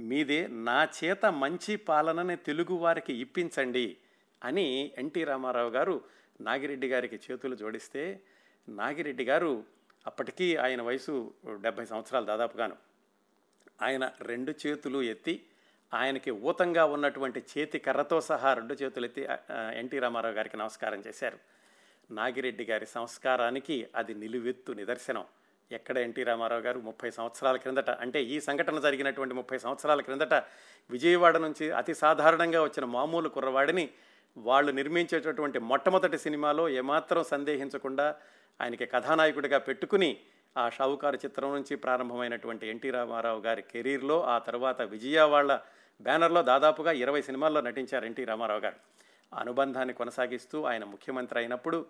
మీదే. నా చేత మంచి పాలనని తెలుగు వారికి ఇప్పించండి అని ఎన్టీ రామారావు గారు నాగిరెడ్డి గారికి చేతులు జోడిస్తే నాగిరెడ్డి గారు అప్పటికీ ఆయన వయసు డెబ్భై సంవత్సరాలు దాదాపుగాను. ఆయన రెండు చేతులు ఎత్తి ఆయనకి ఊతంగా ఉన్నటువంటి చేతి కర్రతో సహా రెండు చేతులు ఎత్తి ఎన్టీ రామారావు గారికి నమస్కారం చేశారు. నాగిరెడ్డి గారి సంస్కారానికి అది నిలువెత్తు నిదర్శనం. ఎక్కడ ఎన్టీ రామారావు గారు ముప్పై సంవత్సరాల క్రిందట అంటే ఈ సంఘటన జరిగినటువంటి ముప్పై సంవత్సరాల క్రిందట విజయవాడ నుంచి అతి సాధారణంగా వచ్చిన మామూలు కుర్రవాడిని వాళ్ళు నిర్మించేటటువంటి మొట్టమొదటి సినిమాలో ఏమాత్రం సందేహించకుండా ఆయనకి కథానాయకుడిగా పెట్టుకుని ఆ షావుకారు చిత్రం నుంచి ప్రారంభమైనటువంటి ఎన్టీ రామారావు గారి కెరీర్లో ఆ తర్వాత విజయ వాళ్ళ బ్యానర్లో దాదాపుగా ఇరవై సినిమాల్లో నటించారు ఎన్టీ రామారావు గారు. అనుబంధాన్ని కొనసాగిస్తూ ఆయన ముఖ్యమంత్రి అయినప్పుడు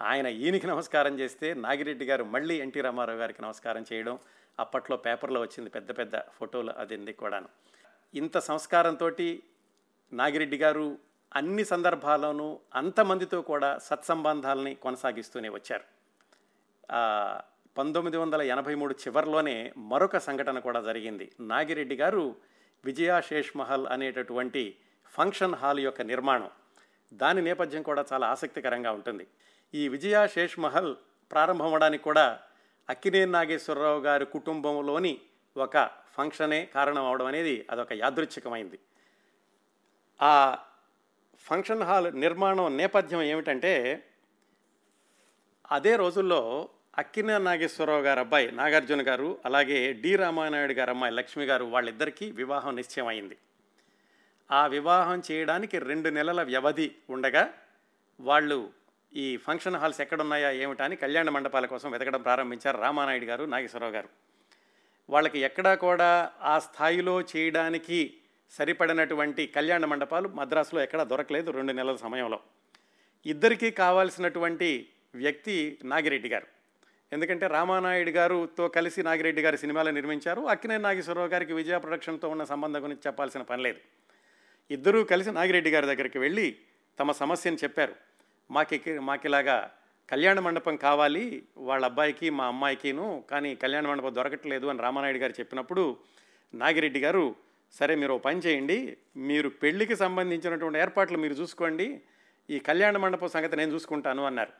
ఆయన ఈయనకి నమస్కారం చేస్తే నాగిరెడ్డి గారు మళ్ళీ ఎన్టీ రామారావు గారికి నమస్కారం చేయడం అప్పట్లో పేపర్లో వచ్చింది పెద్ద పెద్ద ఫోటోలు అది కూడాను. ఇంత సంస్కారంతో నాగిరెడ్డి గారు అన్ని సందర్భాల్లోనూ అంతమందితో కూడా సత్సంబంధాలని కొనసాగిస్తూనే వచ్చారు. పంతొమ్మిది వందల ఎనభై మూడు చివరిలోనే మరొక సంఘటన కూడా జరిగింది. నాగిరెడ్డి గారు విజయ శేష్ మహల్ అనేటటువంటి ఫంక్షన్ హాల్ యొక్క నిర్మాణం. దాని నేపథ్యం కూడా చాలా ఆసక్తికరంగా ఉంటుంది. ఈ విజయ శేష్ మహల్ ప్రారంభం అవడానికి కూడా అక్కినేని నాగేశ్వరరావు గారి కుటుంబంలోని ఒక ఫంక్షనే కారణం అవడం అనేది అదొక యాదృచ్ఛికమైంది. ఆ ఫంక్షన్ హాల్ నిర్మాణం నేపథ్యం ఏమిటంటే అదే రోజుల్లో అక్కినే నాగేశ్వరరావు గారు అబ్బాయి నాగార్జున గారు అలాగే డి రామానాయుడు గారు అమ్మాయి లక్ష్మి గారు వాళ్ళిద్దరికీ వివాహం నిశ్చయం అయింది ఆ వివాహం చేయడానికి రెండు నెలల వ్యవధి ఉండగా వాళ్ళు ఈ ఫంక్షన్ హాల్స్ ఎక్కడున్నాయా ఏమిటని కళ్యాణ మండపాల కోసం వెతకడం ప్రారంభించారు రామానాయుడు గారు నాగేశ్వరరావు గారు. వాళ్ళకి ఎక్కడా కూడా ఆ స్థాయిలో చేయడానికి సరిపడినటువంటి కళ్యాణ మండపాలు మద్రాసులో ఎక్కడా దొరకలేదు రెండు నెలల సమయంలో. ఇద్దరికీ కావాల్సినటువంటి వ్యక్తి నాగిరెడ్డి గారు. ఎందుకంటే రామానాయుడు గారుతో కలిసి నాగిరెడ్డి గారి సినిమాలు నిర్మించారు. అక్కినే నాగేశ్వరరావు గారికి విజయ ప్రొడక్షన్తో ఉన్న సంబంధం గురించి చెప్పాల్సిన పని లేదు. ఇద్దరూ కలిసి నాగిరెడ్డి గారి దగ్గరికి వెళ్ళి తమ సమస్యను చెప్పారు. మాకి మాకిలాగా కళ్యాణ మండపం కావాలి వాళ్ళ అబ్బాయికి మా అమ్మాయికిను కానీ కళ్యాణ మండపం దొరకట్లేదు అని రామానాయుడు గారు చెప్పినప్పుడు నాగిరెడ్డి గారు సరే మీరు పని చేయండి. మీరు పెళ్ళికి సంబంధించినటువంటి ఏర్పాట్లు మీరు చూసుకోండి. ఈ కళ్యాణ మండపం సంగతి నేను చూసుకుంటాను అన్నారు.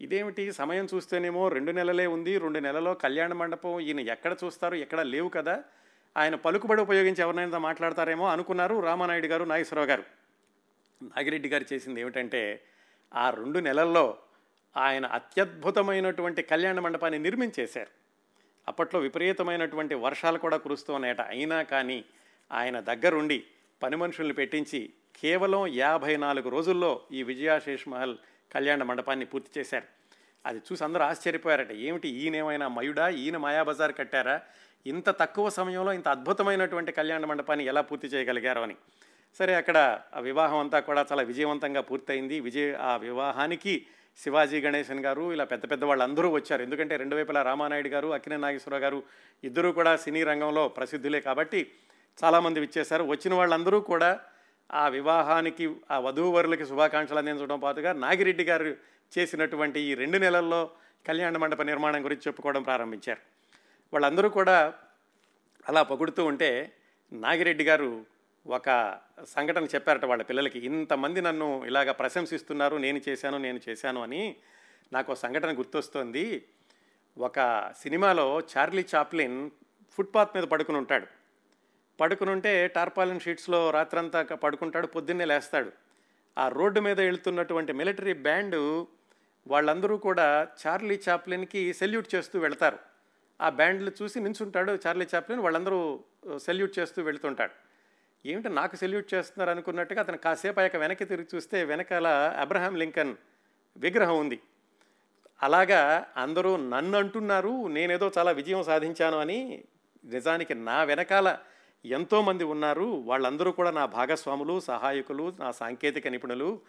ఇదేమిటి? సమయం చూస్తేనేమో రెండు నెలలే ఉంది. రెండు నెలలో కళ్యాణ మండపం ఈయన ఎక్కడ చూస్తారు? ఎక్కడ లేవు కదా. ఆయన పలుకుబడి ఉపయోగించి ఎవరినైనా మాట్లాడతారేమో అనుకున్నారు రామానాయుడు గారు నాగేశ్వరరావు గారు. నాగిరెడ్డి గారు చేసింది ఏమిటంటే ఆ రెండు నెలల్లో ఆయన అత్యద్భుతమైనటువంటి కళ్యాణ మండపాన్ని నిర్మించేశారు. అప్పట్లో విపరీతమైనటువంటి వర్షాలు కూడా కురుస్తూ ఉన్నాయట. అయినా కానీ ఆయన దగ్గరుండి పని మనుషుల్ని పెట్టించి కేవలం యాభై నాలుగు రోజుల్లో ఈ విజయాశేష్ మహల్ కళ్యాణ మండపాన్ని పూర్తి చేశారు. అది చూసి అందరూ ఆశ్చర్యపోయారట. ఏమిటి ఈయనేమైనా మయుడా? ఈయన మాయాబజార్ కట్టారా? ఇంత తక్కువ సమయంలో ఇంత అద్భుతమైనటువంటి కళ్యాణ మండపాన్ని ఎలా పూర్తి చేయగలిగారు అని. సరే అక్కడ ఆ వివాహం అంతా కూడా చాలా విజయవంతంగా పూర్తయింది. విజయ ఆ వివాహానికి శివాజీ గణేశన్ గారు ఇలా పెద్ద పెద్ద వాళ్ళందరూ వచ్చారు. ఎందుకంటే రెండు వైపులా రామానాయుడు గారు అక్కినే నాగేశ్వరరావు గారు ఇద్దరూ కూడా సినీ రంగంలో ప్రసిద్ధులే కాబట్టి చాలామంది విచ్చేశారు. వచ్చిన వాళ్ళందరూ కూడా ఆ వివాహానికి ఆ వధూవరులకి శుభాకాంక్షలు అందించడం పాటుగా నాగిరెడ్డి గారు చేసినటువంటి ఈ రెండు నెలల్లో కళ్యాణ మండప నిర్మాణం గురించి చెప్పుకోవడం ప్రారంభించారు. వాళ్ళందరూ కూడా అలా పొగుడుతూ ఉంటే నాగిరెడ్డి గారు ఒక సంఘటన చెప్పారట వాళ్ళ పిల్లలకి ఇంతమంది నన్ను ఇలాగ ప్రశంసిస్తున్నారు నేను చేశాను నేను చేశాను అని నాకు సంఘటన గుర్తొస్తోంది. ఒక సినిమాలో చార్లీ చాప్లిన్ ఫుట్పాత్ మీద పడుకుని ఉంటాడు. పడుకుని ఉంటే టార్పాలిన్ షీట్స్లో రాత్రంతా పడుకుంటాడు పొద్దున్నే లేస్తాడు. ఆ రోడ్డు మీద వెళ్తున్నటువంటి మిలిటరీ బ్యాండు వాళ్ళందరూ కూడా చార్లీ చాప్లిన్కి సెల్యూట్ చేస్తూ వెళ్తారు. ఆ బ్యాండ్లు చూసి నించుంటాడు చార్లీ చాప్లిన్ వాళ్ళందరూ సెల్యూట్ చేస్తూ వెళుతుంటాడు. ఏమిటి నాకు సెల్యూట్ చేస్తున్నారు అనుకున్నట్టుగా అతను కాసేపు అయ్యాక వెనక్కి తిరిగి చూస్తే వెనకాల అబ్రహాం లింకన్ విగ్రహం ఉంది. అలాగా అందరూ నన్ను అంటున్నారు నేనేదో చాలా విజయం సాధించాను అని నిజానికి నా వెనకాల ఎంతోమంది ఉన్నారు. వాళ్ళందరూ కూడా నా భాగస్వాములు సహాయకులు నా సాంకేతిక నిపుణులు.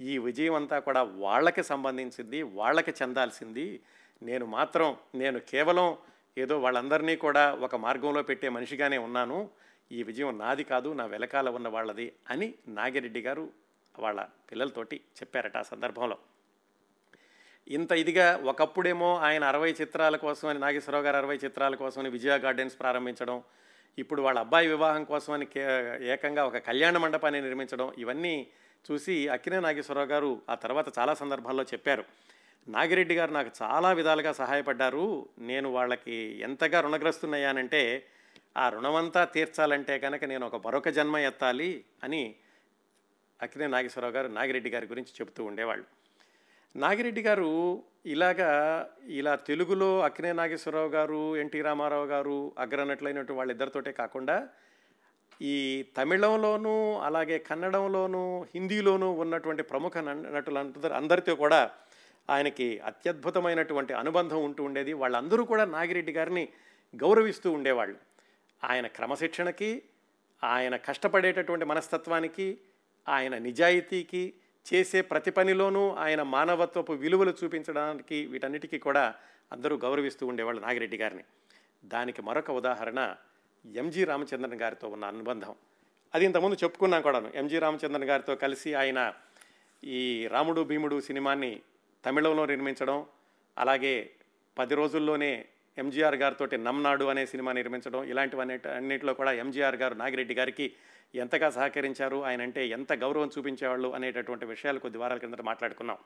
ఈ విజయం అంతా కూడా వాళ్ళకి సంబంధించింది వాళ్ళకి చెందాల్సింది. నేను మాత్రం నేను కేవలం ఏదో వాళ్ళందరినీ కూడా ఒక మార్గంలో పెట్టే మనిషిగానే ఉన్నాను. ఈ విజయం నాది కాదు నా వెనకాల ఉన్న వాళ్ళది అని నాగిరెడ్డి గారు వాళ్ళ పిల్లలతోటి చెప్పారట ఆ సందర్భంలో. ఇంత ఇదిగా ఒకప్పుడేమో ఆయన అరవై చిత్రాల కోసమని నాగేశ్వరరావు గారు అరవై చిత్రాల కోసమని విజయ గార్డెన్స్ ప్రారంభించడం ఇప్పుడు వాళ్ళ అబ్బాయి వివాహం కోసమని ఏకంగా ఒక కళ్యాణ మండపాన్ని నిర్మించడం ఇవన్నీ చూసి అక్కినే నాగేశ్వరరావు గారు ఆ తర్వాత చాలా సందర్భాల్లో చెప్పారు. నాగిరెడ్డి గారు నాకు చాలా విధాలుగా సహాయపడ్డారు. నేను వాళ్ళకి ఎంతగా రుణగ్రస్తున్నాయానంటే ఆ రుణమంతా తీర్చాలంటే కనుక నేను ఒక మరొక జన్మ ఎత్తాలి అని అక్కినే నాగేశ్వరరావు గారు నాగిరెడ్డి గారి గురించి చెబుతూ ఉండేవాళ్ళు. నాగిరెడ్డి గారు ఇలాగా ఇలా తెలుగులో అక్కినే నాగేశ్వరరావు గారు ఎన్టీ రామారావు గారు అగ్రనట్లైనటువంటి వాళ్ళిద్దరితోటే కాకుండా ఈ తమిళంలోనూ అలాగే కన్నడంలోనూ హిందీలోనూ ఉన్నటువంటి ప్రముఖ నటులు నటులందరూ అందరితో కూడా ఆయనకి అత్యద్భుతమైనటువంటి అనుబంధం ఉంటూ ఉండేది. వాళ్ళందరూ కూడా నాగిరెడ్డి గారిని గౌరవిస్తూ ఉండేవాళ్ళు. ఆయన క్రమశిక్షణకి ఆయన కష్టపడేటటువంటి మనస్తత్వానికి ఆయన నిజాయితీకి చేసే ప్రతి పనిలోనూ ఆయన మానవత్వపు విలువలు చూపించడానికి వీటన్నిటికీ కూడా అందరూ గౌరవిస్తూ ఉండేవాళ్ళు నాగిరెడ్డి గారిని. దానికి మరొక ఉదాహరణ ఎంజి రామచంద్రన్ గారితో ఉన్న అనుబంధం. అది ఇంతకుముందు చెప్పుకున్నాం కూడాను. ఎంజి రామచంద్రన్ గారితో కలిసి ఆయన ఈ రాముడు భీముడు సినిమాని తమిళంలో నిర్మించడం అలాగే పది రోజుల్లోనే ఎంజీఆర్ గారితో నమ్నాడు అనే సినిమా నిర్మించడం ఇలాంటివన్నీ అన్నింటిలో కూడా ఎంజీఆర్ గారు నాగిరెడ్డి గారికి ఎంతగా సహకరించారు ఆయన అంటే ఎంత గౌరవం చూపించేవాళ్ళు అనేటటువంటి విషయాలు కొద్ది వారాల కిందట మాట్లాడుకున్నాం.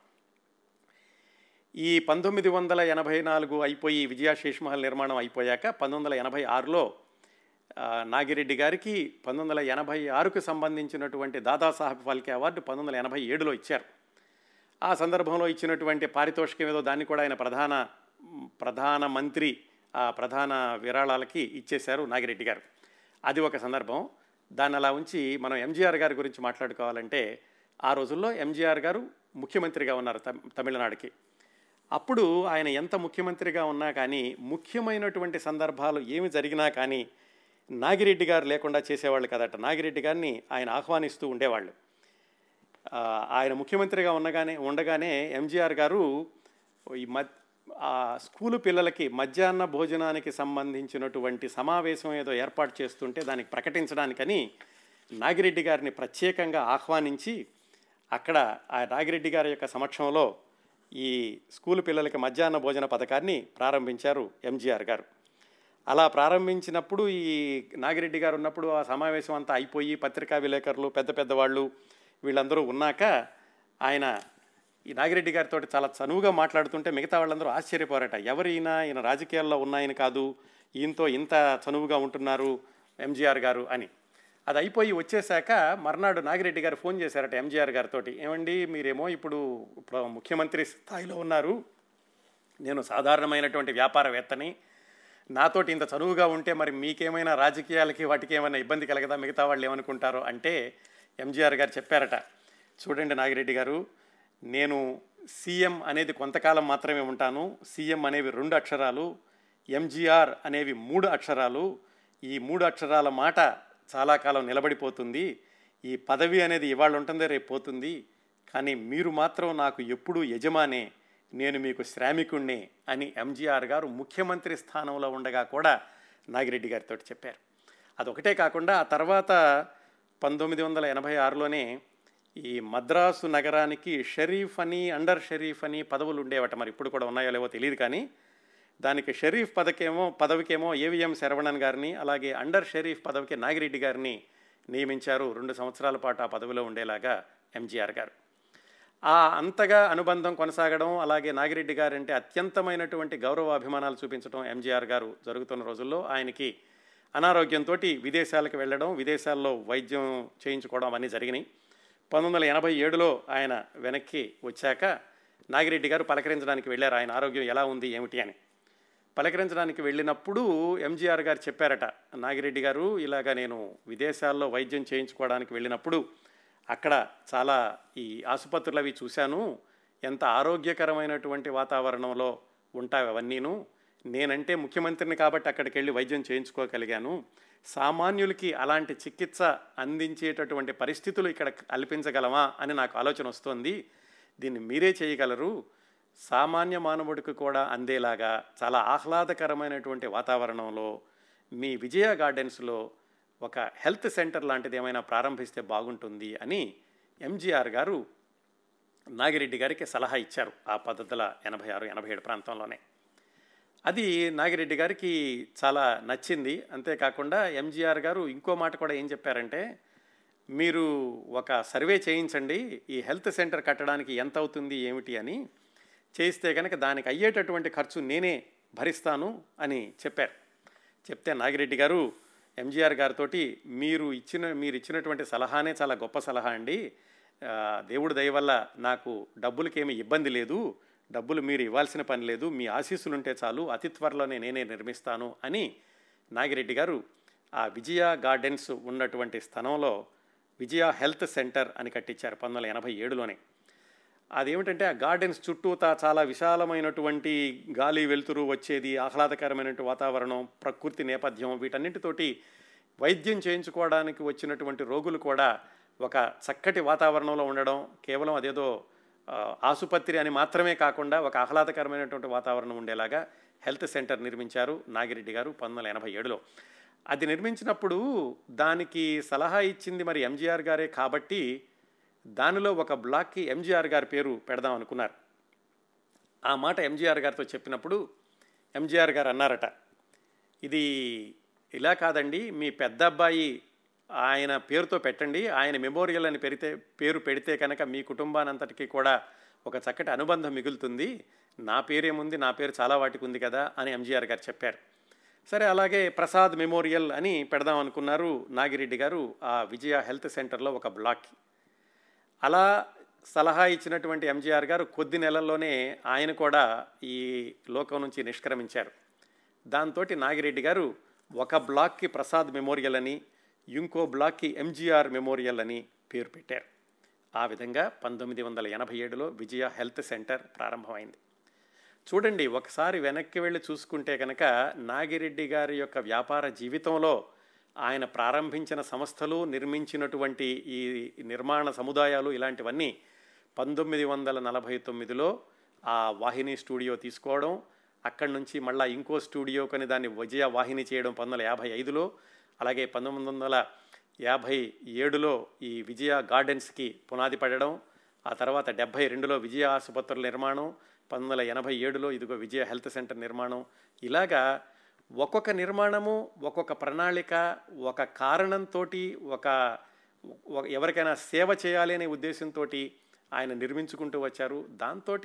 ఈ పంతొమ్మిది వందల ఎనభై నాలుగు అయిపోయి విజయ మహల్ నిర్మాణం అయిపోయాక పంతొమ్మిది వందల ఎనభై ఆరులో నాగిరెడ్డి గారికి పంతొమ్మిది వందల ఎనభై ఆరుకు సంబంధించినటువంటి దాదాసాహెబ్ ఫాల్కే అవార్డు పంతొమ్మిది వందల ఎనభై ఏడులో ఇచ్చారు. ఆ సందర్భంలో ఇచ్చినటువంటి పారితోషికం ఏదో దాన్ని కూడా ఆయన ప్రధాన ప్రధాన మంత్రి ఆ ప్రధాన విరాళాలకి ఇచ్చేశారు నాగిరెడ్డి గారు. అది ఒక సందర్భం. దాన్ని అలా ఉంచి మనం ఎంజీఆర్ గారి గురించి మాట్లాడుకోవాలంటే ఆ రోజుల్లో ఎంజీఆర్ గారు ముఖ్యమంత్రిగా ఉన్నారు తమ్- తమిళనాడుకి. అప్పుడు ఆయన ఎంత ముఖ్యమంత్రిగా ఉన్నా కానీ ముఖ్యమైనటువంటి సందర్భాలు ఏమి జరిగినా కానీ నాగిరెడ్డి గారు లేకుండా చేసేవాళ్ళు కదట. నాగిరెడ్డి గారిని ఆయన ఆహ్వానిస్తూ ఉండేవాళ్ళు. ఆయన ముఖ్యమంత్రిగా ఉండగానే ఉండగానే ఎంజీఆర్ గారు ఈ మ ఆ స్కూలు పిల్లలకి మధ్యాహ్న భోజనానికి సంబంధించినటువంటి సమావేశం ఏదో ఏర్పాటు చేస్తుంటే దానికి ప్రకటించడానికని నాగిరెడ్డి గారిని ప్రత్యేకంగా ఆహ్వానించి అక్కడ ఆ నాగిరెడ్డి గారి యొక్క సమక్షంలో ఈ స్కూలు పిల్లలకి మధ్యాహ్న భోజన పథకాన్ని ప్రారంభించారు ఎంజీఆర్ గారు. అలా ప్రారంభించినప్పుడు ఈ నాగిరెడ్డి గారు ఉన్నప్పుడు ఆ సమావేశం అంతా అయిపోయి పత్రికా విలేకరులు పెద్ద పెద్ద వాళ్ళు వీళ్ళందరూ ఉన్నాక ఆయన ఈ నాగిరెడ్డి గారితో చాలా చనువుగా మాట్లాడుతుంటే మిగతా వాళ్ళందరూ ఆశ్చర్యపోరట. ఎవరైనా ఈయన? ఈయన రాజకీయాల్లో ఉన్నాయని కాదు. ఈయనతో ఇంత చనువుగా ఉంటున్నారు ఎంజీఆర్ గారు అని. అది అయిపోయి వచ్చేసాక మర్నాడు నాగిరెడ్డి గారు ఫోన్ చేశారట ఎంజీఆర్ గారితో ఏమండి మీరేమో ఇప్పుడు ఇప్పుడు ముఖ్యమంత్రి స్థాయిలో ఉన్నారు. నేను సాధారణమైనటువంటి వ్యాపారవేత్తని. నాతోటి ఇంత చనువుగా ఉంటే మరి మీకేమైనా రాజకీయాలకి వాటికి ఏమైనా ఇబ్బంది కలగదా? మిగతా వాళ్ళు ఏమనుకుంటారో అంటే ఎంజీఆర్ గారు చెప్పారట. చూడండి నాగిరెడ్డి గారు నేను సీఎం అనేది కొంతకాలం మాత్రమే ఉంటాను. సీఎం అనేవి రెండు అక్షరాలు ఎంజీఆర్ అనేవి మూడు అక్షరాలు. ఈ మూడు అక్షరాల మాట చాలా కాలం నిలబడిపోతుంది. ఈ పదవి అనేది ఇవాళ ఉంటుంది రేపు పోతుంది. కానీ మీరు మాత్రం నాకు ఎప్పుడూ యజమానే నేను మీకు శ్రామికుణ్ణే అని ఎంజీఆర్ గారు ముఖ్యమంత్రి స్థానంలో ఉండగా కూడా నాగిరెడ్డి గారితో చెప్పారు. అదొకటే కాకుండా ఆ తర్వాత పంతొమ్మిది వందల ఎనభై ఆరులోనే ఈ మద్రాసు నగరానికి షరీఫ్ అని అండర్ షరీఫ్ అని పదవులు ఉండేవట. మరి ఇప్పుడు కూడా ఉన్నాయో లేవో తెలియదు కానీ దానికి షరీఫ్ పదకేమో పదవికేమో ఏవిఎం శరవణన్ గారిని అలాగే అండర్ షరీఫ్ పదవికి నాగిరెడ్డి గారిని నియమించారు రెండు సంవత్సరాల పాటు ఆ పదవిలో ఉండేలాగా ఎంజీఆర్ గారు. ఆ అంతగా అనుబంధం కొనసాగడం అలాగే నాగిరెడ్డి గారంటే అత్యంతమైనటువంటి గౌరవ అభిమానాలు చూపించడం ఎంజీఆర్ గారు జరుగుతున్న రోజుల్లో ఆయనకి అనారోగ్యంతో విదేశాలకు వెళ్ళడం విదేశాల్లో వైద్యం చేయించుకోవడం అవన్నీ జరిగినాయి. పంతొమ్మిది వందల ఎనభై ఏడులో ఆయన వెనక్కి వచ్చాక నాగిరెడ్డి గారు పలకరించడానికి వెళ్ళారు. ఆయన ఆరోగ్యం ఎలా ఉంది ఏమిటి అని. పలకరించడానికి వెళ్ళినప్పుడు ఎంజీఆర్ గారు చెప్పారట నాగిరెడ్డి గారు ఇలాగ నేను విదేశాల్లో వైద్యం చేయించుకోవడానికి వెళ్ళినప్పుడు అక్కడ చాలా ఈ ఆసుపత్రులు అవి చూశాను. ఎంత ఆరోగ్యకరమైనటువంటి వాతావరణంలో ఉంటావు అవన్నీను. నేనంటే ముఖ్యమంత్రిని కాబట్టి అక్కడికి వెళ్ళి వైద్యం చేయించుకోగలిగాను. సామాన్యులకి అలాంటి చికిత్స అందించేటటువంటి పరిస్థితులు ఇక్కడ కల్పించగలమా అని నాకు ఆలోచన వస్తోంది. దీన్ని మీరే చేయగలరు. సామాన్య మానవుడికి కూడా అందేలాగా చాలా ఆహ్లాదకరమైనటువంటి వాతావరణంలో మీ విజయ గార్డెన్స్లో ఒక హెల్త్ సెంటర్ లాంటిది ఏమైనా ప్రారంభిస్తే బాగుంటుంది అని ఎంజీఆర్ గారు నాగిరెడ్డి గారికి సలహా ఇచ్చారు ఆ పద్ధతుల ఎనభై ఆరు ఎనభై ఏడు ప్రాంతంలోనే. అది నాగిరెడ్డి గారికి చాలా నచ్చింది. అంతేకాకుండా ఎంజీఆర్ గారు ఇంకో మాట కూడా ఏం చెప్పారంటే మీరు ఒక సర్వే చేయించండి. ఈ హెల్త్ సెంటర్ కట్టడానికి ఎంత అవుతుంది ఏమిటి అని చేయిస్తే కనుక దానికి అయ్యేటటువంటి ఖర్చు నేనే భరిస్తాను అని చెప్పారు. చెప్తే నాగిరెడ్డి గారు ఎంజీఆర్ గారితో మీరు ఇచ్చిన మీరు ఇచ్చినటువంటి సలహానే చాలా గొప్ప సలహా అండి. దేవుడి దయ వల్ల నాకు డబ్బులకేమి ఇబ్బంది లేదు. డబ్బులు మీరు ఇవ్వాల్సిన పని లేదు మీ ఆశీస్సులు ఉంటే చాలు అతి త్వరలోనే నేనే నిర్మిస్తాను అని నాగిరెడ్డి గారు ఆ విజయ గార్డెన్స్ ఉన్నటువంటి స్థలంలో విజయ హెల్త్ సెంటర్ అని కట్టించారు పంతొమ్మిది వందల ఎనభై ఏడులోనే. అదేమిటంటే ఆ గార్డెన్స్ చుట్టూతా చాలా విశాలమైనటువంటి గాలి వెలుతురు వచ్చేది ఆహ్లాదకరమైనటువంటి వాతావరణం ప్రకృతి నేపథ్యం వీటన్నిటితోటి వైద్యం చేయించుకోవడానికి వచ్చినటువంటి రోగులు కూడా ఒక చక్కటి వాతావరణంలో ఉండడం కేవలం అదేదో ఆసుపత్రి అని మాత్రమే కాకుండా ఒక ఆహ్లాదకరమైనటువంటి వాతావరణం ఉండేలాగా హెల్త్ సెంటర్ నిర్మించారు నాగిరెడ్డి గారు పంతొమ్మిది వందల ఎనభై ఏడులో. అది నిర్మించినప్పుడు దానికి సలహా ఇచ్చింది మరి ఎంజీఆర్ గారే కాబట్టి దానిలో ఒక బ్లాక్కి ఎంజీఆర్ గారి పేరు పెడదాం అనుకున్నారు. ఆ మాట ఎంజీఆర్ గారితో చెప్పినప్పుడు ఎంజీఆర్ గారు అన్నారట ఇది ఇలా కాదండి మీ పెద్ద అబ్బాయి ఆయన పేరుతో పెట్టండి. ఆయన మెమోరియల్ అని పెడితే పేరు పెడితే కనుక మీ కుటుంబానంతటికీ కూడా ఒక చక్కటి అనుబంధం మిగులుతుంది. నా పేరేముంది? నా పేరు చాలా వాటికి ఉంది కదా అని ఎంజీఆర్ గారు చెప్పారు. సరే అలాగే ప్రసాద్ మెమోరియల్ అని పెడదాం అనుకున్నారు నాగిరెడ్డి గారు ఆ విజయ హెల్త్ సెంటర్లో ఒక బ్లాక్ అలా సలహా ఇచ్చినటువంటి ఎంజీఆర్ గారు కొద్ది నెలల్లోనే ఆయన కూడా ఈ లోకం నుంచి నిష్క్రమించారు. దాంతో నాగిరెడ్డి గారు ఒక బ్లాక్కి ప్రసాద్ మెమోరియల్ అని ఇంకో బ్లాక్కి ఎంజీఆర్ మెమోరియల్ అని పేరు పెట్టారు. ఆ విధంగా పంతొమ్మిది వందల ఎనభై ఏడులో విజయ హెల్త్ సెంటర్ ప్రారంభమైంది. చూడండి ఒకసారి వెనక్కి వెళ్ళి చూసుకుంటే కనుక నాగిరెడ్డి గారి యొక్క వ్యాపార జీవితంలో ఆయన ప్రారంభించిన సంస్థలు నిర్మించినటువంటి ఈ నిర్మాణ సముదాయాలు ఇలాంటివన్నీ పంతొమ్మిది వందల నలభై తొమ్మిదిలో ఆ వాహిని స్టూడియో తీసుకోవడం అక్కడి నుంచి మళ్ళీ ఇంకో స్టూడియో కొని దాన్ని విజయ వాహిని చేయడం పంతొమ్మిది వందల యాభై ఐదులో అలాగే పంతొమ్మిది వందల యాభై ఏడులో ఈ విజయ గార్డెన్స్కి పునాది పడడం ఆ తర్వాత డెబ్భై రెండులో విజయ ఆసుపత్రుల నిర్మాణం పంతొమ్మిది వందల ఎనభై ఏడులో ఇదిగో విజయ హెల్త్ సెంటర్ నిర్మాణం. ఇలాగా ఒక్కొక్క నిర్మాణము ఒక్కొక్క ప్రణాళిక ఒక కారణంతో ఒక ఒక- ఎవరికైనా సేవ చేయాలి అనే ఉద్దేశంతో ఆయన నిర్మించుకుంటూ వచ్చారు. దాంతో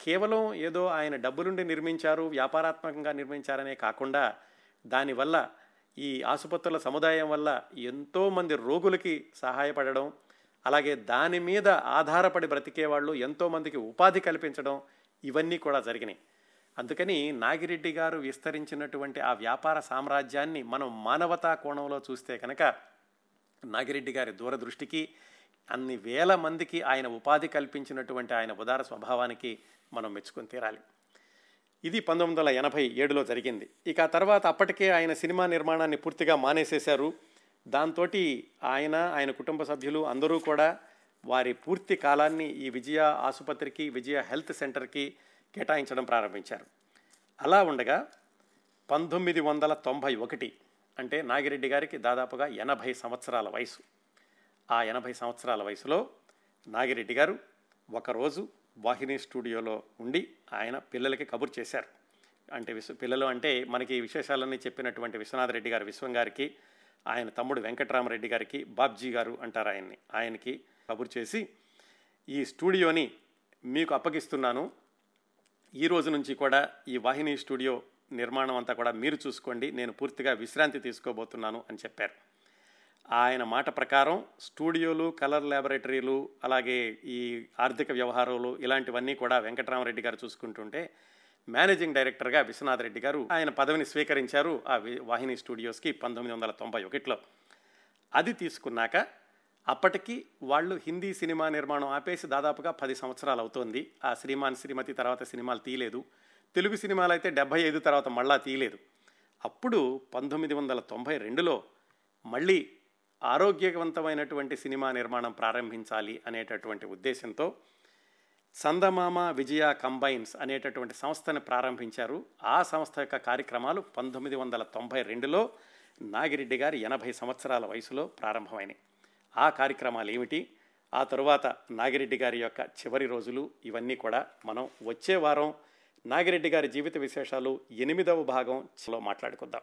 కేవలం ఏదో ఆయన డబ్బులుండి నిర్మించారు వ్యాపారాత్మకంగా నిర్మించారనే కాకుండా దానివల్ల ఈ ఆసుపత్రుల సముదాయం వల్ల ఎంతోమంది రోగులకి సహాయపడడం అలాగే దాని మీద ఆధారపడి బ్రతికే వాళ్ళు ఎంతోమందికి ఉపాధి కల్పించడం ఇవన్నీ కూడా జరిగినాయి. అందుకని నాగిరెడ్డి గారు విస్తరించినటువంటి ఆ వ్యాపార సామ్రాజ్యాన్ని మనం మానవతా కోణంలో చూస్తే కనుక నాగిరెడ్డి గారి దూరదృష్టికి అన్ని వేల మందికి ఆయన ఉపాధి కల్పించినటువంటి ఆయన ఉదార స్వభావానికి మనం మెచ్చుకొని తీరాలి. ఇది పంతొమ్మిది వందల ఎనభై ఏడులో జరిగింది. ఇక తర్వాత అప్పటికే ఆయన సినిమా నిర్మాణాన్ని పూర్తిగా మానేసేశారు. దాంతో ఆయన ఆయన కుటుంబ సభ్యులు అందరూ కూడా వారి పూర్తి కాలాన్ని ఈ విజయ ఆసుపత్రికి విజయ హెల్త్ సెంటర్కి కేటాయించడం ప్రారంభించారు. అలా ఉండగా పంతొమ్మిది వందల తొంభై ఒకటి అంటే నాగిరెడ్డి గారికి దాదాపుగా ఎనభై సంవత్సరాల వయసు. ఆ ఎనభై సంవత్సరాల వయసులో నాగిరెడ్డి గారు ఒకరోజు వాహిని స్టూడియోలో ఉండి ఆయన పిల్లలకి కబుర్ చేశారు. అంటే విశ్వ పిల్లలు అంటే మనకి ఈ విశేషాలన్నీ చెప్పినటువంటి విశ్వనాథ్ రెడ్డి గారు విశ్వం గారికి ఆయన తమ్ముడు వెంకటరామరెడ్డి గారికి బాబ్జీ గారు అంటారు ఆయన్ని. ఆయనకి కబుర్ చేసి ఈ స్టూడియోని మీకు అప్పగిస్తున్నాను. ఈ రోజు నుంచి కూడా ఈ వాహిని స్టూడియో నిర్మాణం అంతా కూడా మీరు చూసుకోండి. నేను పూర్తిగా విశ్రాంతి తీసుకోబోతున్నాను అని చెప్పారు. ఆయన మాట ప్రకారం స్టూడియోలు కలర్ ల్యాబొరేటరీలు అలాగే ఈ ఆర్థిక వ్యవహారాలు ఇలాంటివన్నీ కూడా వెంకటరామరెడ్డి గారు చూసుకుంటుంటే మేనేజింగ్ డైరెక్టర్గా విశ్వనాథ్ రెడ్డి గారు ఆయన పదవిని స్వీకరించారు ఆ వాహిని స్టూడియోస్కి పంతొమ్మిది వందల తొంభై ఒకటిలో. అది తీసుకున్నాక అప్పటికి వాళ్ళు హిందీ సినిమా నిర్మాణం ఆపేసి దాదాపుగా పది సంవత్సరాలు అవుతోంది. ఆ శ్రీమాన్ శ్రీమతి తర్వాత సినిమాలు తీయలేదు. తెలుగు సినిమాలు అయితే డెబ్భై ఐదు తర్వాత మళ్ళా తీయలేదు. అప్పుడు పంతొమ్మిది వందల తొంభై రెండులో మళ్ళీ ఆరోగ్యవంతమైనటువంటి సినిమా నిర్మాణం ప్రారంభించాలి అనేటటువంటి ఉద్దేశంతో చందమామ విజయ కంబైన్స్ అనేటటువంటి సంస్థను ప్రారంభించారు. ఆ సంస్థ యొక్క కార్యక్రమాలు పంతొమ్మిది వందల తొంభై రెండులో నాగిరెడ్డి గారి ఎనభై సంవత్సరాల వయసులో ప్రారంభమైనాయి. ఆ కార్యక్రమాలు ఏమిటి? ఆ తరువాత నాగిరెడ్డి గారి యొక్క చివరి రోజులు ఇవన్నీ కూడా మనం వచ్చే వారం నాగిరెడ్డి గారి జీవిత విశేషాలు ఎనిమిదవ భాగం లో మాట్లాడుకుందాం.